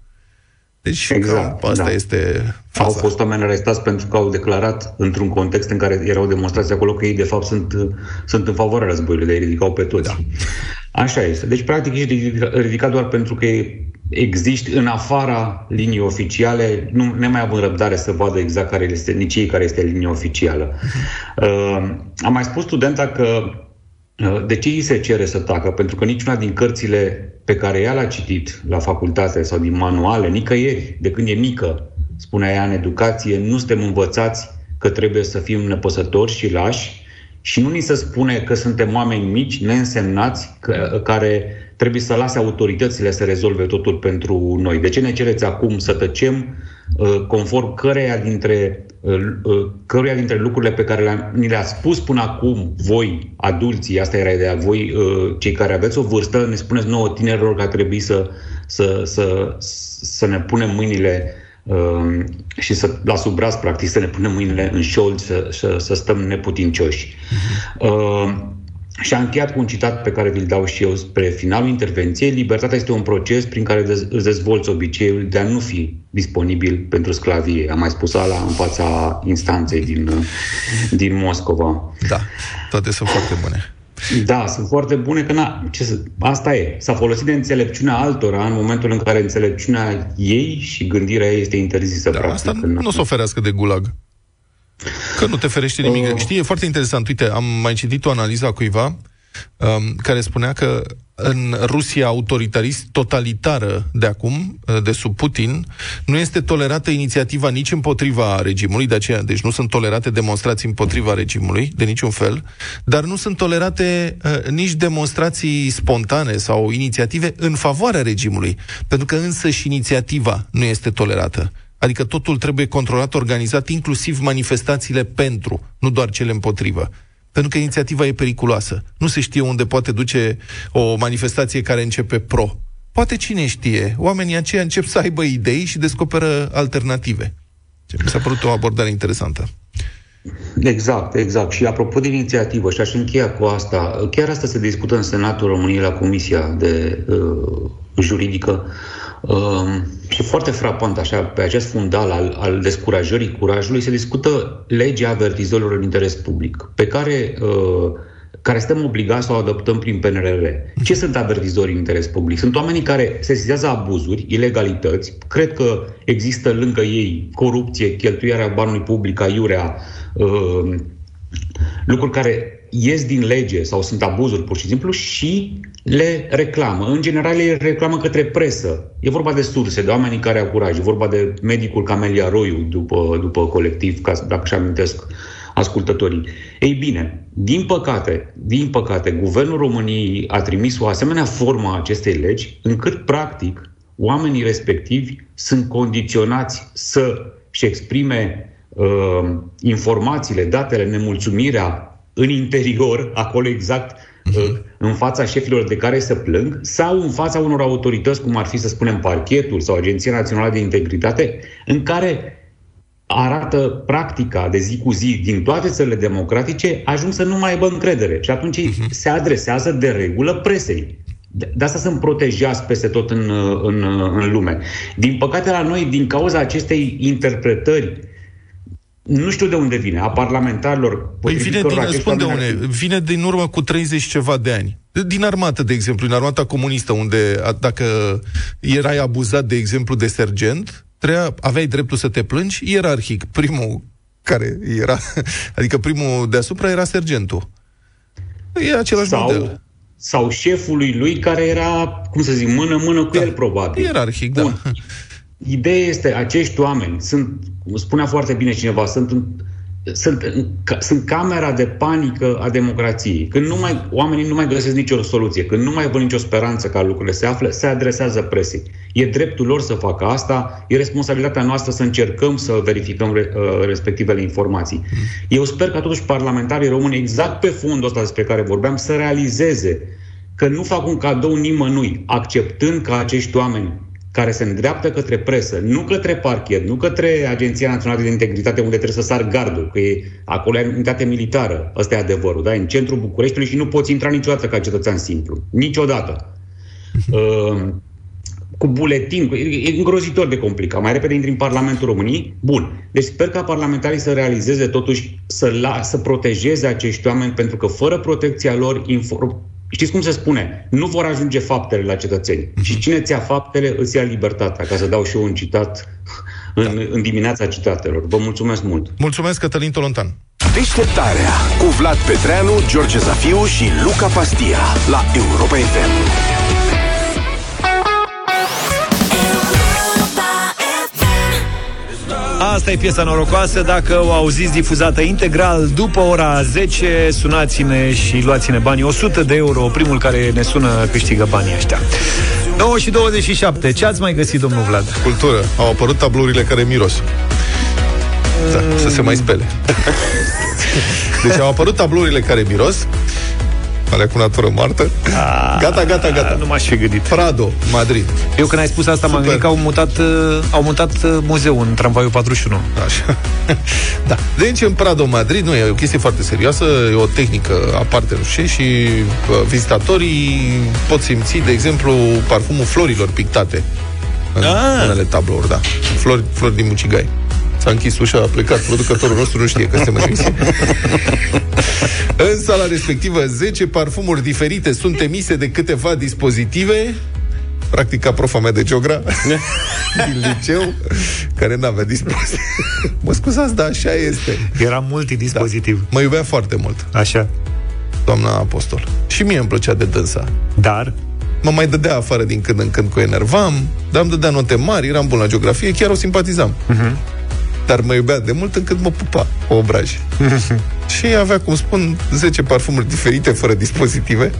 Deci, exact, asta da. este faza. Au fost oameni arestați pentru că au declarat, într-un context în care erau demonstrații acolo, că ei, de fapt, sunt, sunt în favoarea războiului, de ei ridicau pe toți. Da. Așa este. Deci, practic, ești ridicat doar pentru că existi în afara liniei oficiale, nu mai având răbdare să vadă exact care este, nici ei care este linia oficială. Uh-huh. Uh, am mai spus studenta că uh, de ce îi se cere să tacă? Pentru că niciuna din cărțile pe care ea l-a citit la facultate sau din manuale, nicăieri, de când e mică, spunea ea în educație, nu suntem învățați că trebuie să fim nepăsători și lași și nu ni se spune că suntem oameni mici, neînsemnați, că, care trebuie să lase autoritățile să rezolve totul pentru noi. De ce ne cereți acum să tăcem uh, conform căreia dintre, uh, uh, căreia dintre lucrurile pe care le ni le-a spus până acum voi, adulții, asta era ideea, voi, cei care aveți o vârstă, ne spuneți nouă tinerilor că ar trebui să, să, să, să ne punem mâinile și să, la sub braț, practic, să ne punem mâinile în șold, să, să, să stăm neputincioși. Uh-huh. Și a încheiat cu un citat pe care vi-l dau și eu spre finalul intervenției. Libertatea este un proces prin care îți dezvolți obiceiul de a nu fi disponibil pentru sclavie. Am mai spus ala în fața instanței din, din Moscova. Da, toate sunt foarte bune. Da, sunt foarte bune, că na, ce să, asta e. S-a folosit de înțelepciunea altora în momentul în care înțelepciunea ei și gândirea ei este interzisă. Da, practic, asta nu, nu se oferească de gulag. Că nu te ferește nimic. Uh. Știi, e foarte interesant. Uite, am mai citit o analiză a cuiva um, care spunea că în Rusia autoritarist, totalitară de acum, de sub Putin, nu este tolerată inițiativa nici împotriva regimului, de aceea, deci nu sunt tolerate demonstrații împotriva regimului, de niciun fel, dar nu sunt tolerate uh, nici demonstrații spontane sau inițiative în favoarea regimului, pentru că însă și inițiativa nu este tolerată. Adică totul trebuie controlat, organizat, inclusiv manifestațiile pentru, nu doar cele împotrivă pentru că inițiativa e periculoasă. Nu se știe unde poate duce o manifestație care începe pro. Poate cine știe, oamenii aceia încep să aibă idei și descoperă alternative. Mi s-a părut o abordare interesantă. Exact, exact. Și apropo de inițiativă, și aș încheia cu asta, chiar asta se discută în Senatul României la Comisia de uh, Juridică uh, și foarte frapant, așa, pe acest fundal al, al descurajării curajului, se discută legea avertizorilor în interes public, pe care uh, care suntem obligați să o adoptăm prin PNRR. Ce sunt avertizorii în interes public? Sunt oamenii care sesizează abuzuri, ilegalități, cred că există lângă ei corupție, cheltuirea banului public, aiurea, uh, lucruri care ies din lege sau sunt abuzuri pur și simplu și le reclamă. În general le reclamă către presă. E vorba de surse, de oamenii care au curaj. E vorba de medicul Camelia Roiu după, după colectiv, ca, dacă și amintesc ascultătorii. Ei bine, din păcate, din păcate, Guvernul României a trimis o asemenea formă a acestei legi, încât, practic, oamenii respectivi sunt condiționați să-și exprime uh, informațiile, datele, nemulțumirea în interior, acolo exact uh, în fața șefilor de care să plâng, sau în fața unor autorități, cum ar fi, să spunem, parchetul sau Agenția Națională de Integritate, în care arată practica de zi cu zi din toate țările democratice, ajung să nu mai aibă încredere. Și atunci uh-huh. se adresează de regulă presei. De asta sunt protejați peste tot în, în, în lume. Din păcate la noi, din cauza acestei interpretări nu știu de unde vine, a parlamentarilor. Păi vine din, spun de unde, vine din urmă cu 30 ceva de ani. Din armată, de exemplu, în armata comunistă, unde dacă erai abuzat, de exemplu, de sergent, treia, aveai dreptul să te plângi ierarhic. Primul care era, adică primul deasupra era sergentul. E același sau, model. Sau șefului lui care era, cum să zic, mână-mână cu da. el, probabil. Ierarhic, Bun. da. Ideea este, acești oameni sunt, spunea foarte bine cineva, sunt, în, sunt, în, ca- sunt camera de panică a democrației. Când nu mai, oamenii nu mai găsesc nicio soluție, când nu mai văd nicio speranță ca lucrurile se află, se adresează presei. E dreptul lor să facă asta, e responsabilitatea noastră să încercăm să verificăm re, uh, respectivele informații. Eu sper că totuși parlamentarii români, exact pe fundul ăsta despre care vorbeam, să realizeze că nu fac un cadou nimănui, acceptând că acești oameni care se îndreaptă către presă, nu către parchet, nu către Agenția Națională de Integritate, unde trebuie să sar gardul, că e, acolo e unitate militară. Ăsta e adevărul, da? În centrul Bucureștiului și nu poți intra niciodată ca cetățean simplu. Niciodată. Uh, cu buletin, cu, e îngrozitor de complicat. Mai repede intri în Parlamentul României. Bun. Deci sper ca parlamentarii să realizeze totuși, să, la, să protejeze acești oameni, pentru că fără protecția lor, inform, Știți cum se spune? Nu vor ajunge faptele la cetățeni. Și cine ți-a faptele, îți ia libertatea, ca să dau și eu un citat în, da. în dimineața citatelor. Vă mulțumesc mult! Mulțumesc, Cătălin Tolontan. Deșteptarea cu Vlad Petreanu, George Zafiu și Luca Pastia la Europa FM. Asta e piesa norocoasă. Dacă o auziți difuzată integral după ora 10, sunați-ne și luați-ne banii. 100 de euro, primul care ne sună câștigă banii ăștia. 9 și 27. Ce ați mai găsit, domnul Vlad? Cultură. Au apărut tablourile care miros. Da, să se mai spele. Deci au apărut tablourile care miros, alea cu natură moartă. Gata, gata, gata. Nu m-aș fi gândit. Prado, Madrid. Eu când ai spus asta m-am gândit că au mutat, uh, au mutat uh, muzeul în tramvaiul 41. Așa. Da. Deci în Prado, Madrid, nu e o chestie foarte serioasă, e o tehnică aparte, nu știu ce, și uh, vizitatorii pot simți, de exemplu, parfumul florilor pictate în Ah. unele tablouri, da. Flori, flori din mucigai. S-a închis ușa, a plecat. Producătorul nostru nu știe că suntem în emisiune. în sala respectivă, 10 parfumuri diferite sunt emise de câteva dispozitive practic ca profa mea de geogra din liceu, care n-avea dispozitiv. mă scuzați, dar așa este. Era multidispozitiv. Da. Mă iubea foarte mult. Așa. Doamna Apostol. Și mie îmi plăcea de dânsa. Dar? mă mai dădea afară din când în când cu enervam, dar îmi dădea note mari, eram bun la geografie, chiar o simpatizam. Mhm. Dar mă iubea de mult încât mă pupa cu obraj. și avea, cum spun, 10 parfumuri diferite, fără dispozitive.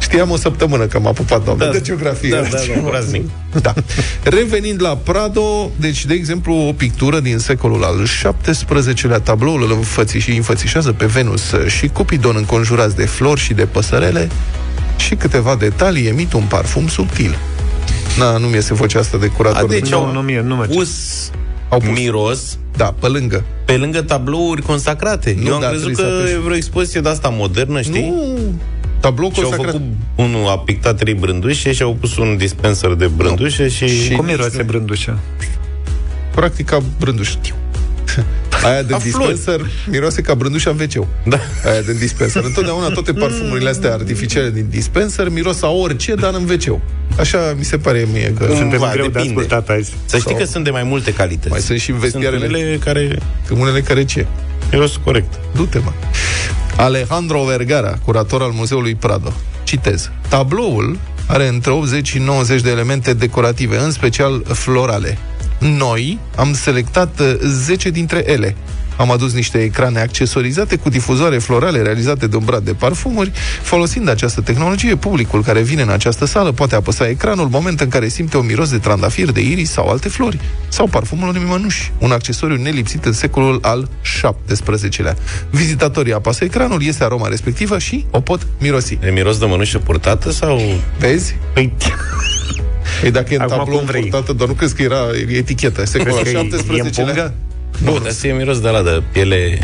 Știam o săptămână că m-a pupat doamna Da. de geografie. Da, da, da, groaznic. Da. Revenind la Prado, deci, de exemplu, o pictură din secolul al XVII-lea, tabloul îl înfăți și înfățișează pe Venus și Cupidon înconjurați de flori și de păsărele și câteva detalii emit un parfum subtil. Na, nu mi iese vocea asta de curator. A, deci au nu, mie, nu merge. pus, Au pus. miros Da, pe lângă. pe lângă tablouri consacrate. Nu, Eu am da, crezut că trebuie să apeși. e vreo expoziție de asta modernă, știi? Nu, tablou Și au consacrat. făcut, unul a pictat trei brândușe și au pus un dispenser de brândușe și... Și- Cum miroase brândușa? Practic ca brânduș. Aia de A flori. dispenser miroase ca brândușa în wc Da. Aia de dispenser. Întotdeauna toate parfumurile astea artificiale din dispenser miros a orice, dar în wc Așa mi se pare mie că... Cumva, Suntem greu de depinde. ascultat azi. Să știi Sau- că sunt de mai multe calități. Mai sunt și sunt vestiarele unele care Unele care ce? miros corect. Du-te, mă. Alejandro Vergara, curator al Muzeului Prado. Citez. Tabloul are între 80 și 90 de elemente decorative, în special florale. Noi am selectat uh, 10 dintre ele. Am adus niște ecrane accesorizate cu difuzoare florale realizate de un brad de parfumuri. Folosind această tehnologie, publicul care vine în această sală poate apăsa ecranul în moment în care simte un miros de trandafir, de iris sau alte flori. Sau parfumul unui mănuși, un accesoriu nelipsit în secolul al XVII-lea. Vizitatorii apasă ecranul, iese aroma respectivă și o pot mirosi. E miros de mănușă purtată sau... Vezi? Păi, Păi dacă e în Acum tablou cum vrei. purtată, doar nu crezi că era etichetă. Secolul al crezi că e- e în XVII-lea. pungă? Nu, dar să e miros de la de piele...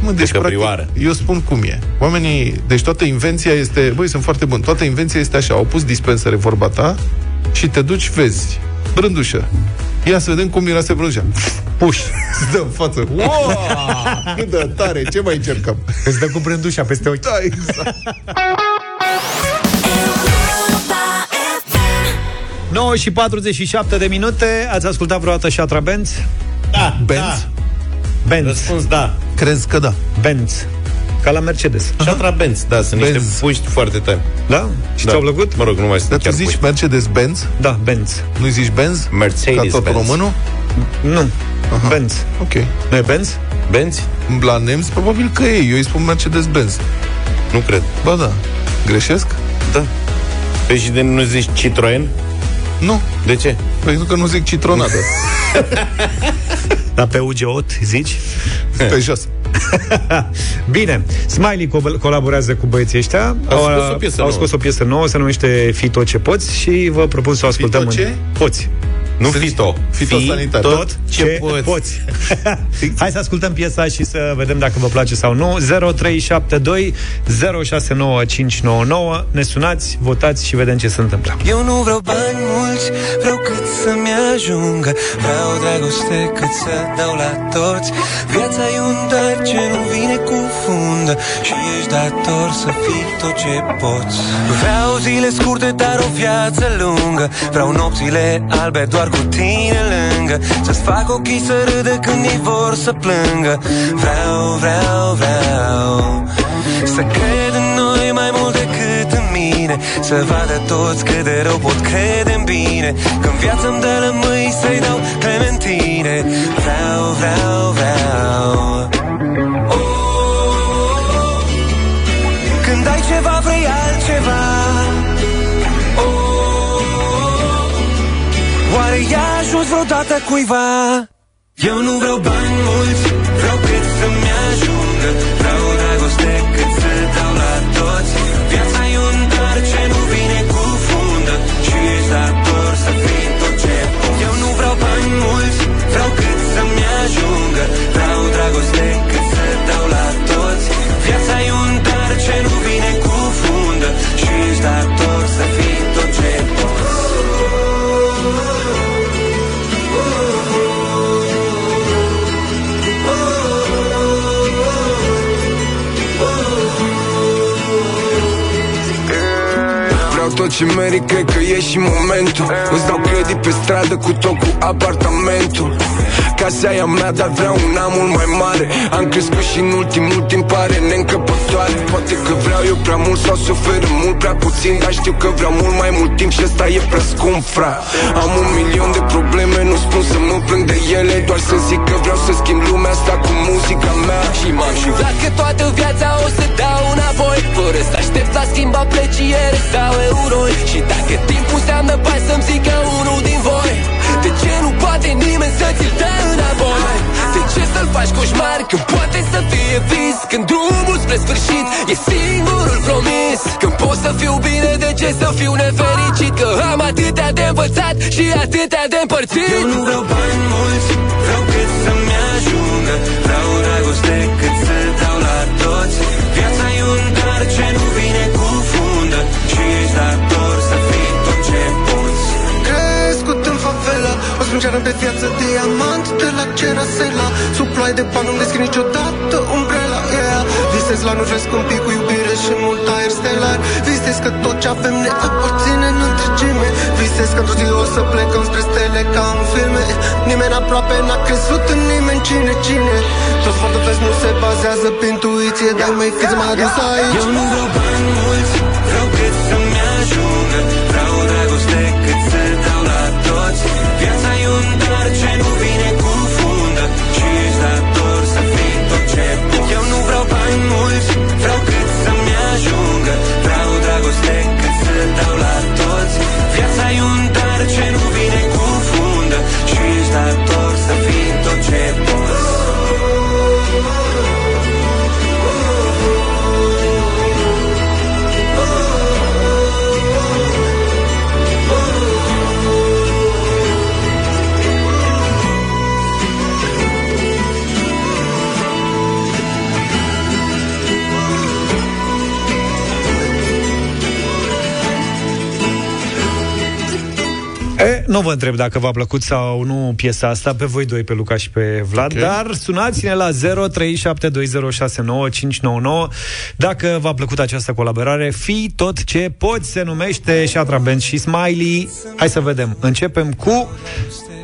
Mă, deci, de căprioară. practic, eu spun cum e. Oamenii, deci toată invenția este, băi, sunt foarte buni, toată invenția este așa, au pus dispensere vorba ta și te duci, vezi, brândușă. Ia să vedem cum miroase brândușa. Puș, îți dă în față. Wow! Cât de tare, ce mai încercăm? îți dă cu brândușa peste ochi. Da, exact. 9 și 47 de minute. Ați ascultat vreodată Shatra Benz? Da, Benz? da. Benz. Răspuns da. Crezi că da. Benz. Ca la Mercedes. Shatra Benz, da, sunt Benz. niște puști foarte tari. Da? Și Da. ți-au plăcut? Mă rog, nu mai sunt Dar tu chiar zici puști. Mercedes-Benz? Da, Benz. Nu zici Benz? Mercedes Ca tot Benz. românul? Nu. Benz. Ok. Nu e Benz? Benz? La nemți, probabil că e. Eu îi spun Mercedes-Benz. Nu cred. Ba da. Greșesc? Da. Păi și de nu zici Citroen? Nu. De ce? Pentru că nu zic citronadă. Dar pe UG8 zici? Pe jos. Bine, Smiley co- colaborează cu băieții ăștia. Au scos o piesă au nouă. scos o piesă nouă, se numește Fi tot ce poți și vă propun să o ascultăm. tot ce? În... Poți. Nu Sunt fito. fitosanitar. Fi Tot ce poți. poți. Hai să ascultăm piesa și să vedem dacă vă place sau nu. 0372 069599. Ne sunați, votați și vedem ce se întâmplă. Eu nu vreau bani mulți, vreau cât să-mi ajungă Vreau dragoste cât să dau la toți Viața e un dar ce nu vine cu fundă Și ești dator să fii tot ce poți Vreau zile scurte, dar o viață lungă Vreau nopțile albe doar cu tine lângă. Să-ți fac ochii să râdă când ei vor să plângă. Vreau, vreau, vreau Să cred în noi mai mult decât în mine. Să vadă toți cât de rău pot crede în bine. Când viața îmi dă lămâi să-i dau clementine. Vreau, vreau, vreau. Oh, Când ai ceva vrei altceva. Oh, Oare i-a ajuns vreodată cuiva? Eu nu vreau bani mulți, vreau cât să-mi ajungă Vreau tot ce merit, cred că e și momentul. Îți dau credit pe stradă cu tot cu apartamentul. Casa e a mea, dar vreau una mult mai mare. Am crescut și în ultimul timp pare neîncăpătoare. Poate că vreau eu prea mult sau se oferă mult prea puțin Dar știu că vreau mult mai mult timp și ăsta e prea scump, fra. Am un milion de probleme, nu spun să mă plâng de ele Doar să zic că vreau să schimb lumea asta cu muzica mea. Și m-am jurat că toată viața o să dau înapoi Fără să aștept la schimba pleciere sau euroi Și dacă timpul înseamnă bani să-mi zică unul din voi De ce nu poate nimeni să ți-l dea înapoi? De ce să-l faci coșmar când poate să fie vis? Când drumul spre sfârșit e singurul promis Când pot să fiu bine, de ce să fiu nefericit? Că am atâtea de învățat și atâtea de împărțit Eu nu vreau bani mulți, vreau cât să-mi ajungă Vreau dragoste cât să favela O strângeară pe viață diamant De la Cerasela Sub ploaie de bani nu descrie niciodată umbrela yeah. Visez la nu vezi câmpii cu iubire și mult aer stelar. Visez că tot ce avem ne aparține în întregime. Visez că într-o zi o să plecăm spre stele ca în filme. Nimeni aproape n-a crezut în nimeni cine, cine. Toți foarte vezi nu se bazează pe intuiție Dar mai fiți m-a adus aici. Eu nu vreau bani mulți, vreau cât să-mi ajungă. Vreau dragoste cât să dau la toți. Viața e un dar ce nu vine cu fundă Și ești dator să fii tot ce poți. Eu nu vreau bani mulți, vreau cât să-mi ajungă Vreau dragoste cât să dau la toți. Viața e un dar ce nu vine cu fundă Și ești dator să fii tot ce poți nu vă întreb dacă v-a plăcut sau nu piesa asta, pe voi doi, pe Luca și pe Vlad, okay. dar sunați-ne la 0372069599 dacă v-a plăcut această colaborare. Fii tot ce poți se numește Shatra Band și Smiley. Hai să vedem. Începem cu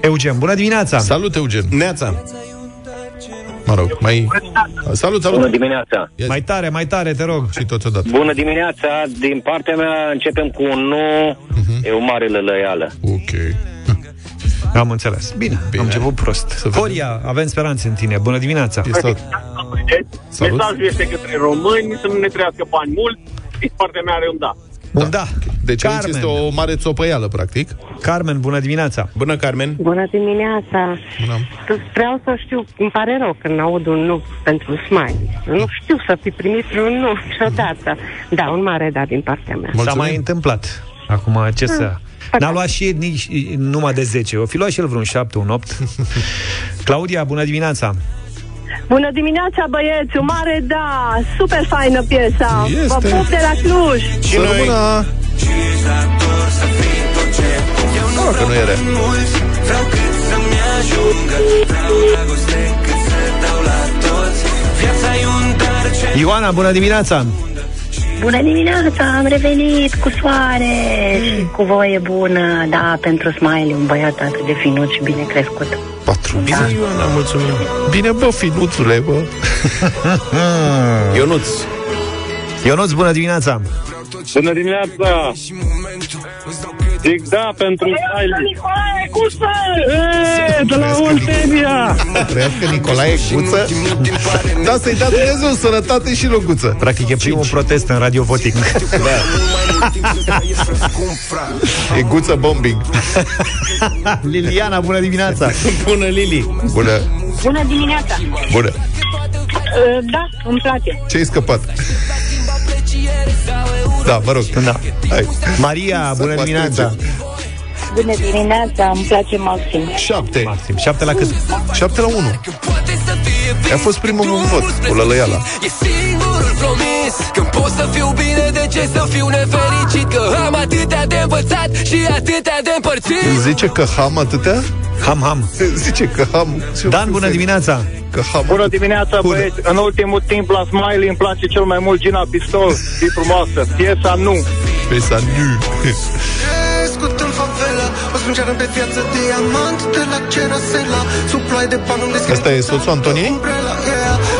Eugen. Bună dimineața! Salut, Eugen! Neața! Mă rog, mai... Salut, salut! Bună dimineața! Mai tare, mai tare, te rog! Și totodată. Bună dimineața! Din partea mea începem cu un nu, uh-huh. e o mare lălăială. Ok. Am înțeles. Bine, Bine. am început prost. Horia, avem speranțe în tine. Bună dimineața! Salut. Salut. Mesajul este către români să nu ne trăiască bani mulți. Din partea mea are un da. Un da. Deci aici este o mare țopăială, practic. Carmen, bună dimineața! Bună, Carmen! Bună dimineața! Bună. Vreau să știu, îmi pare rău când aud un nu pentru smile. Nu știu să fi primit un nu niciodată. Da, un mare da din partea mea. S-a mai întâmplat. Acum, ce să... N-a luat și el nici numai de 10. O fi luat și el vreun 7, un 8. Claudia, bună dimineața! Bună dimineața, băieți! Un mare da! Super faină piesa! Este. Vă pup de la Cluj! Și noi... Rămână... Nu, că nu e rea. Vreau cât să-mi ajungă Vreau dragoste cât să dau la toți Viața e un dar ce Ioana, bună dimineața! Bună dimineața, am revenit cu soare și cu voie bună, da, pentru Smiley, un băiat atât de finuț și bine crescut. Patru. Bine, Ioana, mulțumim. Bine, bă, finuțule, bă. Ionuț. Ionuț, bună dimineața! Bună dimineața! Zic da pentru Smiley. Nicolae Guță! E, de la Oltenia! Trăiască Nicolae Guță Da, să-i dea Dumnezeu sănătate și locuță Practic e primul protest în Radio Voting. E guță bombing Liliana, bună dimineața! Bună, Lili! Bună, Bună dimineața! bună Uh, Da, îmi place. Ce-ai scăpat? Da, mă rog Da. Hai. Maria, bună Să dimineața! Bună dimineața, îmi place maxim. Șapte Maxim, 7 la cât? Șapte la unu A fost primul meu vot Cu lălăiala E singurul promis Când pot să fiu bine, de ce să fiu nefericit Că am atâtea de învățat și atâtea de împărțit Zice că ham atâtea? Ham, ham Zice că ham Dan, bună dimineața! Că ham Bună dimineața, Bună. băieți! În ultimul timp la Smiley îmi place cel mai mult Gina Pistol. E frumoasă. Piesa nu. Mesa nu. Crescut în favela O sprânceană pe viață diamant De la Cerasela Sub ploaie de bani unde scrie Asta e soțul Antoniei?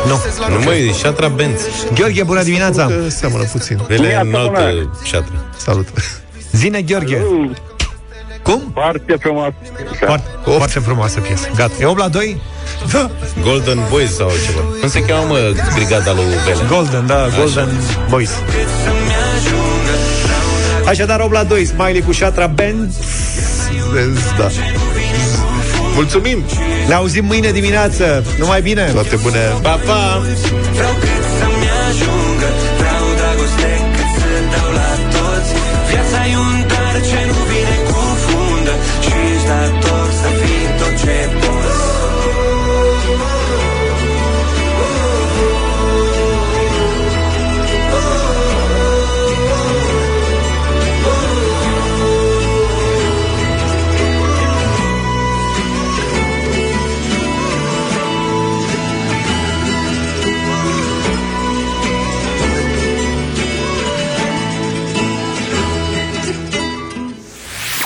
Nu. Nu mă, e șatra Benz. Gheorghe, bună dimineața! Că seamănă puțin. Ele e în altă șatră. Salut. Zine, Gheorghe. Cum? Foarte frumos. Foarte, foarte frumoasă piesă. Gata. E 8 la 2? Da. Golden Boys sau ceva. Cum se cheamă, mă, brigada lui Vele? Golden, da, Golden Boys. Așadar, 8 la 2, Smiley cu Shatra Band. Da. Mulțumim! Ne auzim mâine dimineață. Numai bine! Toate bune! Pa, pa! Vreau cât să-mi ajungă